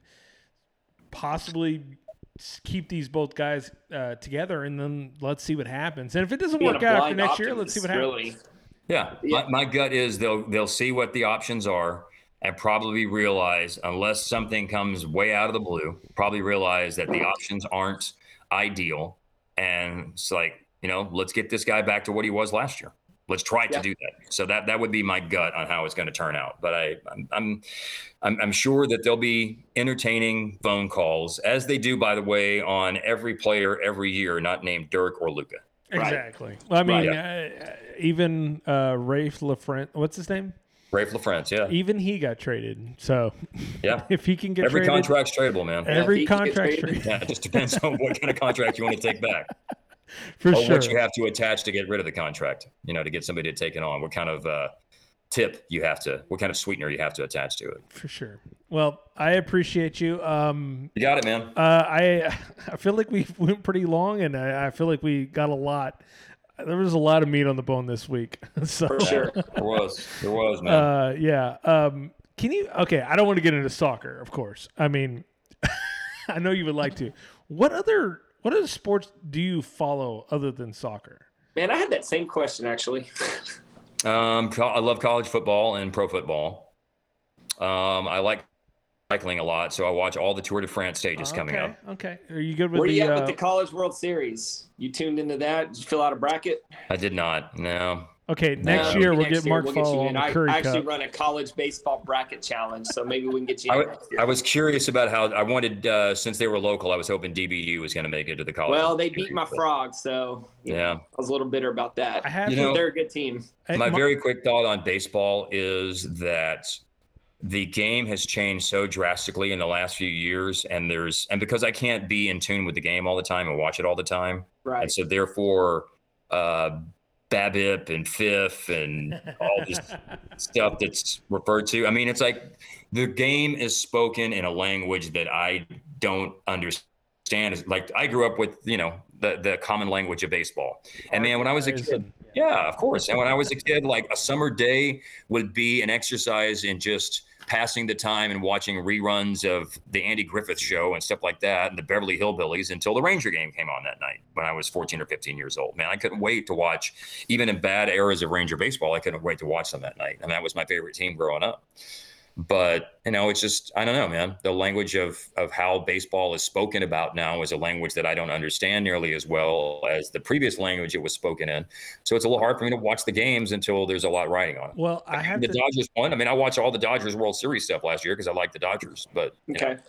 possibly keep these both guys uh, together, and then let's see what happens. And if it doesn't Being work out for next year, let's see optimist, what happens. Really. Yeah, Yeah. My, my gut is they'll they'll see what the options are and probably realize, unless something comes way out of the blue, probably realize that the options aren't ideal, and it's like you know, let's get this guy back to what he was last year. Let's try Yeah. to do that. So that that would be my gut on how it's going to turn out. But I I'm, I'm I'm I'm sure that there'll be entertaining phone calls, as they do, by the way, on every player every year, not named Dirk or Luka. Right. Exactly. Well, I mean, Right. uh, even uh, Raef LaFrent, what's his name? Raef LaFrentz, yeah, Even he got traded. So yeah. if he can get Every traded, contract's tradable, man. every if he contract traded. traded Yeah, it just depends on what kind of contract you want to take back, for or sure. what you have to attach to get rid of the contract. You know, to get somebody to take it on. What kind of uh, tip you have to, what kind of sweetener you have to attach to it. For sure. Well, I appreciate you. Um, You got it, man. uh, I I feel like we went pretty long, and I, I feel like we got a lot. There was a lot of meat on the bone this week. So For sure. There was, there was, man. Uh, yeah. Um, can you? Okay, I don't want to get into soccer, of course. I mean, I know you would like to. What other what other sports do you follow other than soccer? Man, I had that same question actually. Um, I love college football and pro football. Um, I like cycling a lot, so I watch all the Tour de France stages coming okay, up. Okay. Are you good with Where the? you at uh, with the College World Series? You tuned into that? Did you fill out a bracket? I did not. No. Okay, next No, year we'll next get year Mark we'll get you in. on the I, Curry I actually Cup. run a college baseball bracket challenge, so maybe we can get you I, in w- next year. I was curious about how I wanted uh, since they were local. I was hoping DBU was going to make it to the college. Well, they beat my frogs, so but- Yeah. I was a little bitter about that. I have You know- They're a good team. Hey, My very quick thought on baseball is that the game has changed so drastically in the last few years, and there's and because I can't be in tune with the game all the time and watch it all the time, Right. and so therefore, uh, BABIP and FIP and all this stuff that's referred to. I mean, it's like the game is spoken in a language that I don't understand. Like I grew up with, you know, the the common language of baseball. And man, when I was a kid, yeah, of course. And when I was a kid, like a summer day would be an exercise in just passing the time and watching reruns of the Andy Griffith show and stuff like that and the Beverly Hillbillies until the Ranger game came on that night when I was 14 or 15 years old. Man, I couldn't wait to watch, even in bad eras of Ranger baseball, I couldn't wait to watch them that night. And that was my favorite team growing up. But you know, it's just I don't know, man. The language of of how baseball is spoken about now is a language that I don't understand nearly as well as the previous language it was spoken in. So it's a little hard for me to watch the games until there's a lot riding on it. Well, I have The to. Dodgers won. I mean, I watched all the Dodgers World Series stuff last year because I like the Dodgers. But you know, Okay.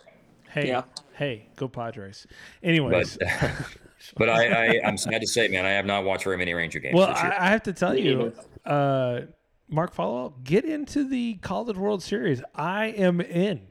Hey, Yeah. hey, go Padres. Anyways, but but I, I I'm sad to say, man, I have not watched very many Ranger games well, this year. I, I have to tell you, uh, Mark Followill, get into the College World Series. I am in.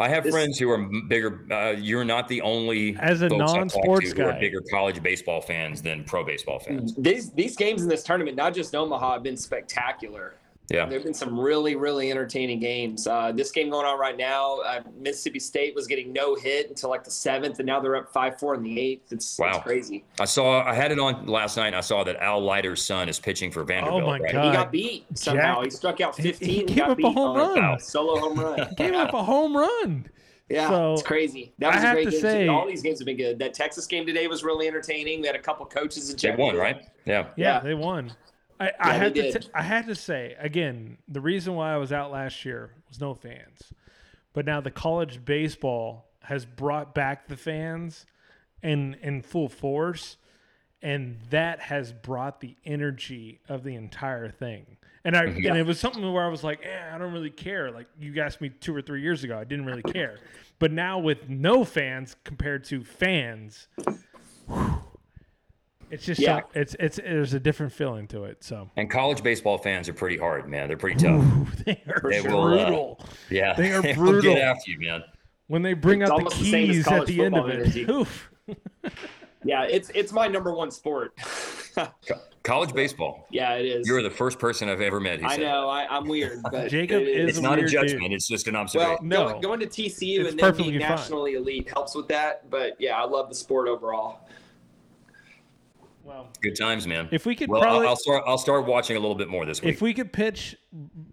I have This- friends who are bigger. Uh, you're not the only As a folks I talk to non-sports who are guy. bigger college baseball fans than pro baseball fans. These these games in this tournament, not just Omaha, have been spectacular. Yeah. There have been some really, really entertaining games. Uh, this game going on right now, uh, Mississippi State was getting no hit until like the seventh, and now they're up five four in the eighth. It's, Wow. it's crazy. I saw. I had it on last night. and I saw that Al Leiter's son is pitching for Vanderbilt. Oh my right? God. He got beat somehow. Jack- he struck out 15. he and gave got up a home on run. solo home run. Gave up a home run. Yeah, So, it's crazy. That I was a have great to game. say- All these games have been good. That Texas game today was really entertaining. We had a couple coaches They won, right? Yeah. Yeah, Yeah. they won. I, I had to. T- I had to say again. The reason why I was out last year was no fans, but now the college baseball has brought back the fans, in in full force, and that has brought the energy of the entire thing. And I and it was something where I was like, eh, I don't really care. Like you asked me two or three years ago, I didn't really care. But now with no fans compared to fans, it's just Yeah. so, it's it's there's a different feeling to it. So And college baseball fans are pretty hard, man. They're pretty tough. they are They will, uh, brutal Yeah. They are will brutal. get after you, man. when they bring It's out the almost the keys at the end of it. Oof. Yeah, it's it's my number one sport. College baseball. yeah, it is. You're the first person I've ever met who I said know. I, I'm weird, but Jacob it is it's a not a judgment. dude. It's just an Well, observation. No. going, going to TCU It's and then perfectly being fine. nationally elite helps with that. But yeah, I love the sport overall. Well, Good times, man. if we could well, probably, I'll, I'll start. I'll start watching a little bit more this week. if we could pitch,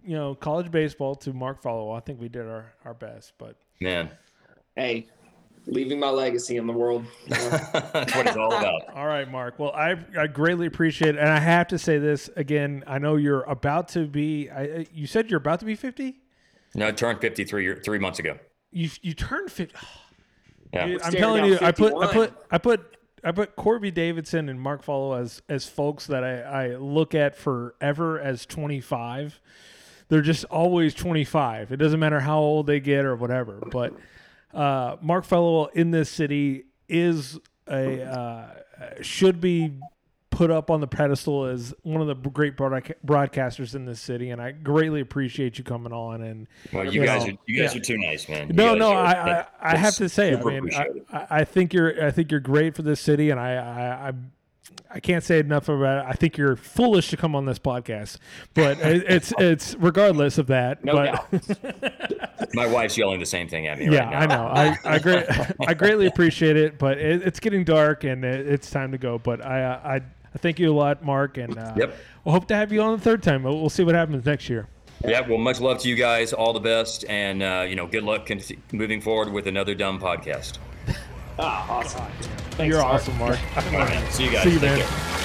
you know, college baseball to Mark Followill, I think we did our our best. But man, Hey, leaving my legacy in the world. That's what it's all about. All right, Mark. Well, I I greatly appreciate it, and I have to say this again. I know you're about to be. I, you said you're about to be fifty. No, I turned 53 year- three months ago. You you turned fifty. Yeah. I'm telling down you, I put I put I put I put Corby Davidson and Mark Followill as as folks that I, I look at forever as 25. They're just always 25. It doesn't matter how old they get or whatever. But uh, Mark Followill in this city is a uh, should be put up on the pedestal as one of the great broadca- broadcasters in this city, and I greatly appreciate you coming on and Well, you, You guys know, are you guys yeah. are too nice, man. You no, no, are- I, I, that- I have to say, I mean, I. I think you're, I think you're great for this city, and I, I, I, I can't say enough about it. I think you're foolish to come on this podcast, but it's, it's regardless of that. No but. My wife's yelling the same thing at me yeah, right now. I know, I, I great, I greatly appreciate it, but it, it's getting dark and it, it's time to go. But I, I, I thank you a lot, Mark, and uh, Yep. we'll hope to have you on the third time. We'll, we'll see what happens next year. Yeah, well, much love to you guys. All the best, and uh, you know, good luck con- moving forward with another dumb podcast. Ah, awesome. Thanks, You're Mark. awesome, Mark. All right, see you guys. See you, Take man. care.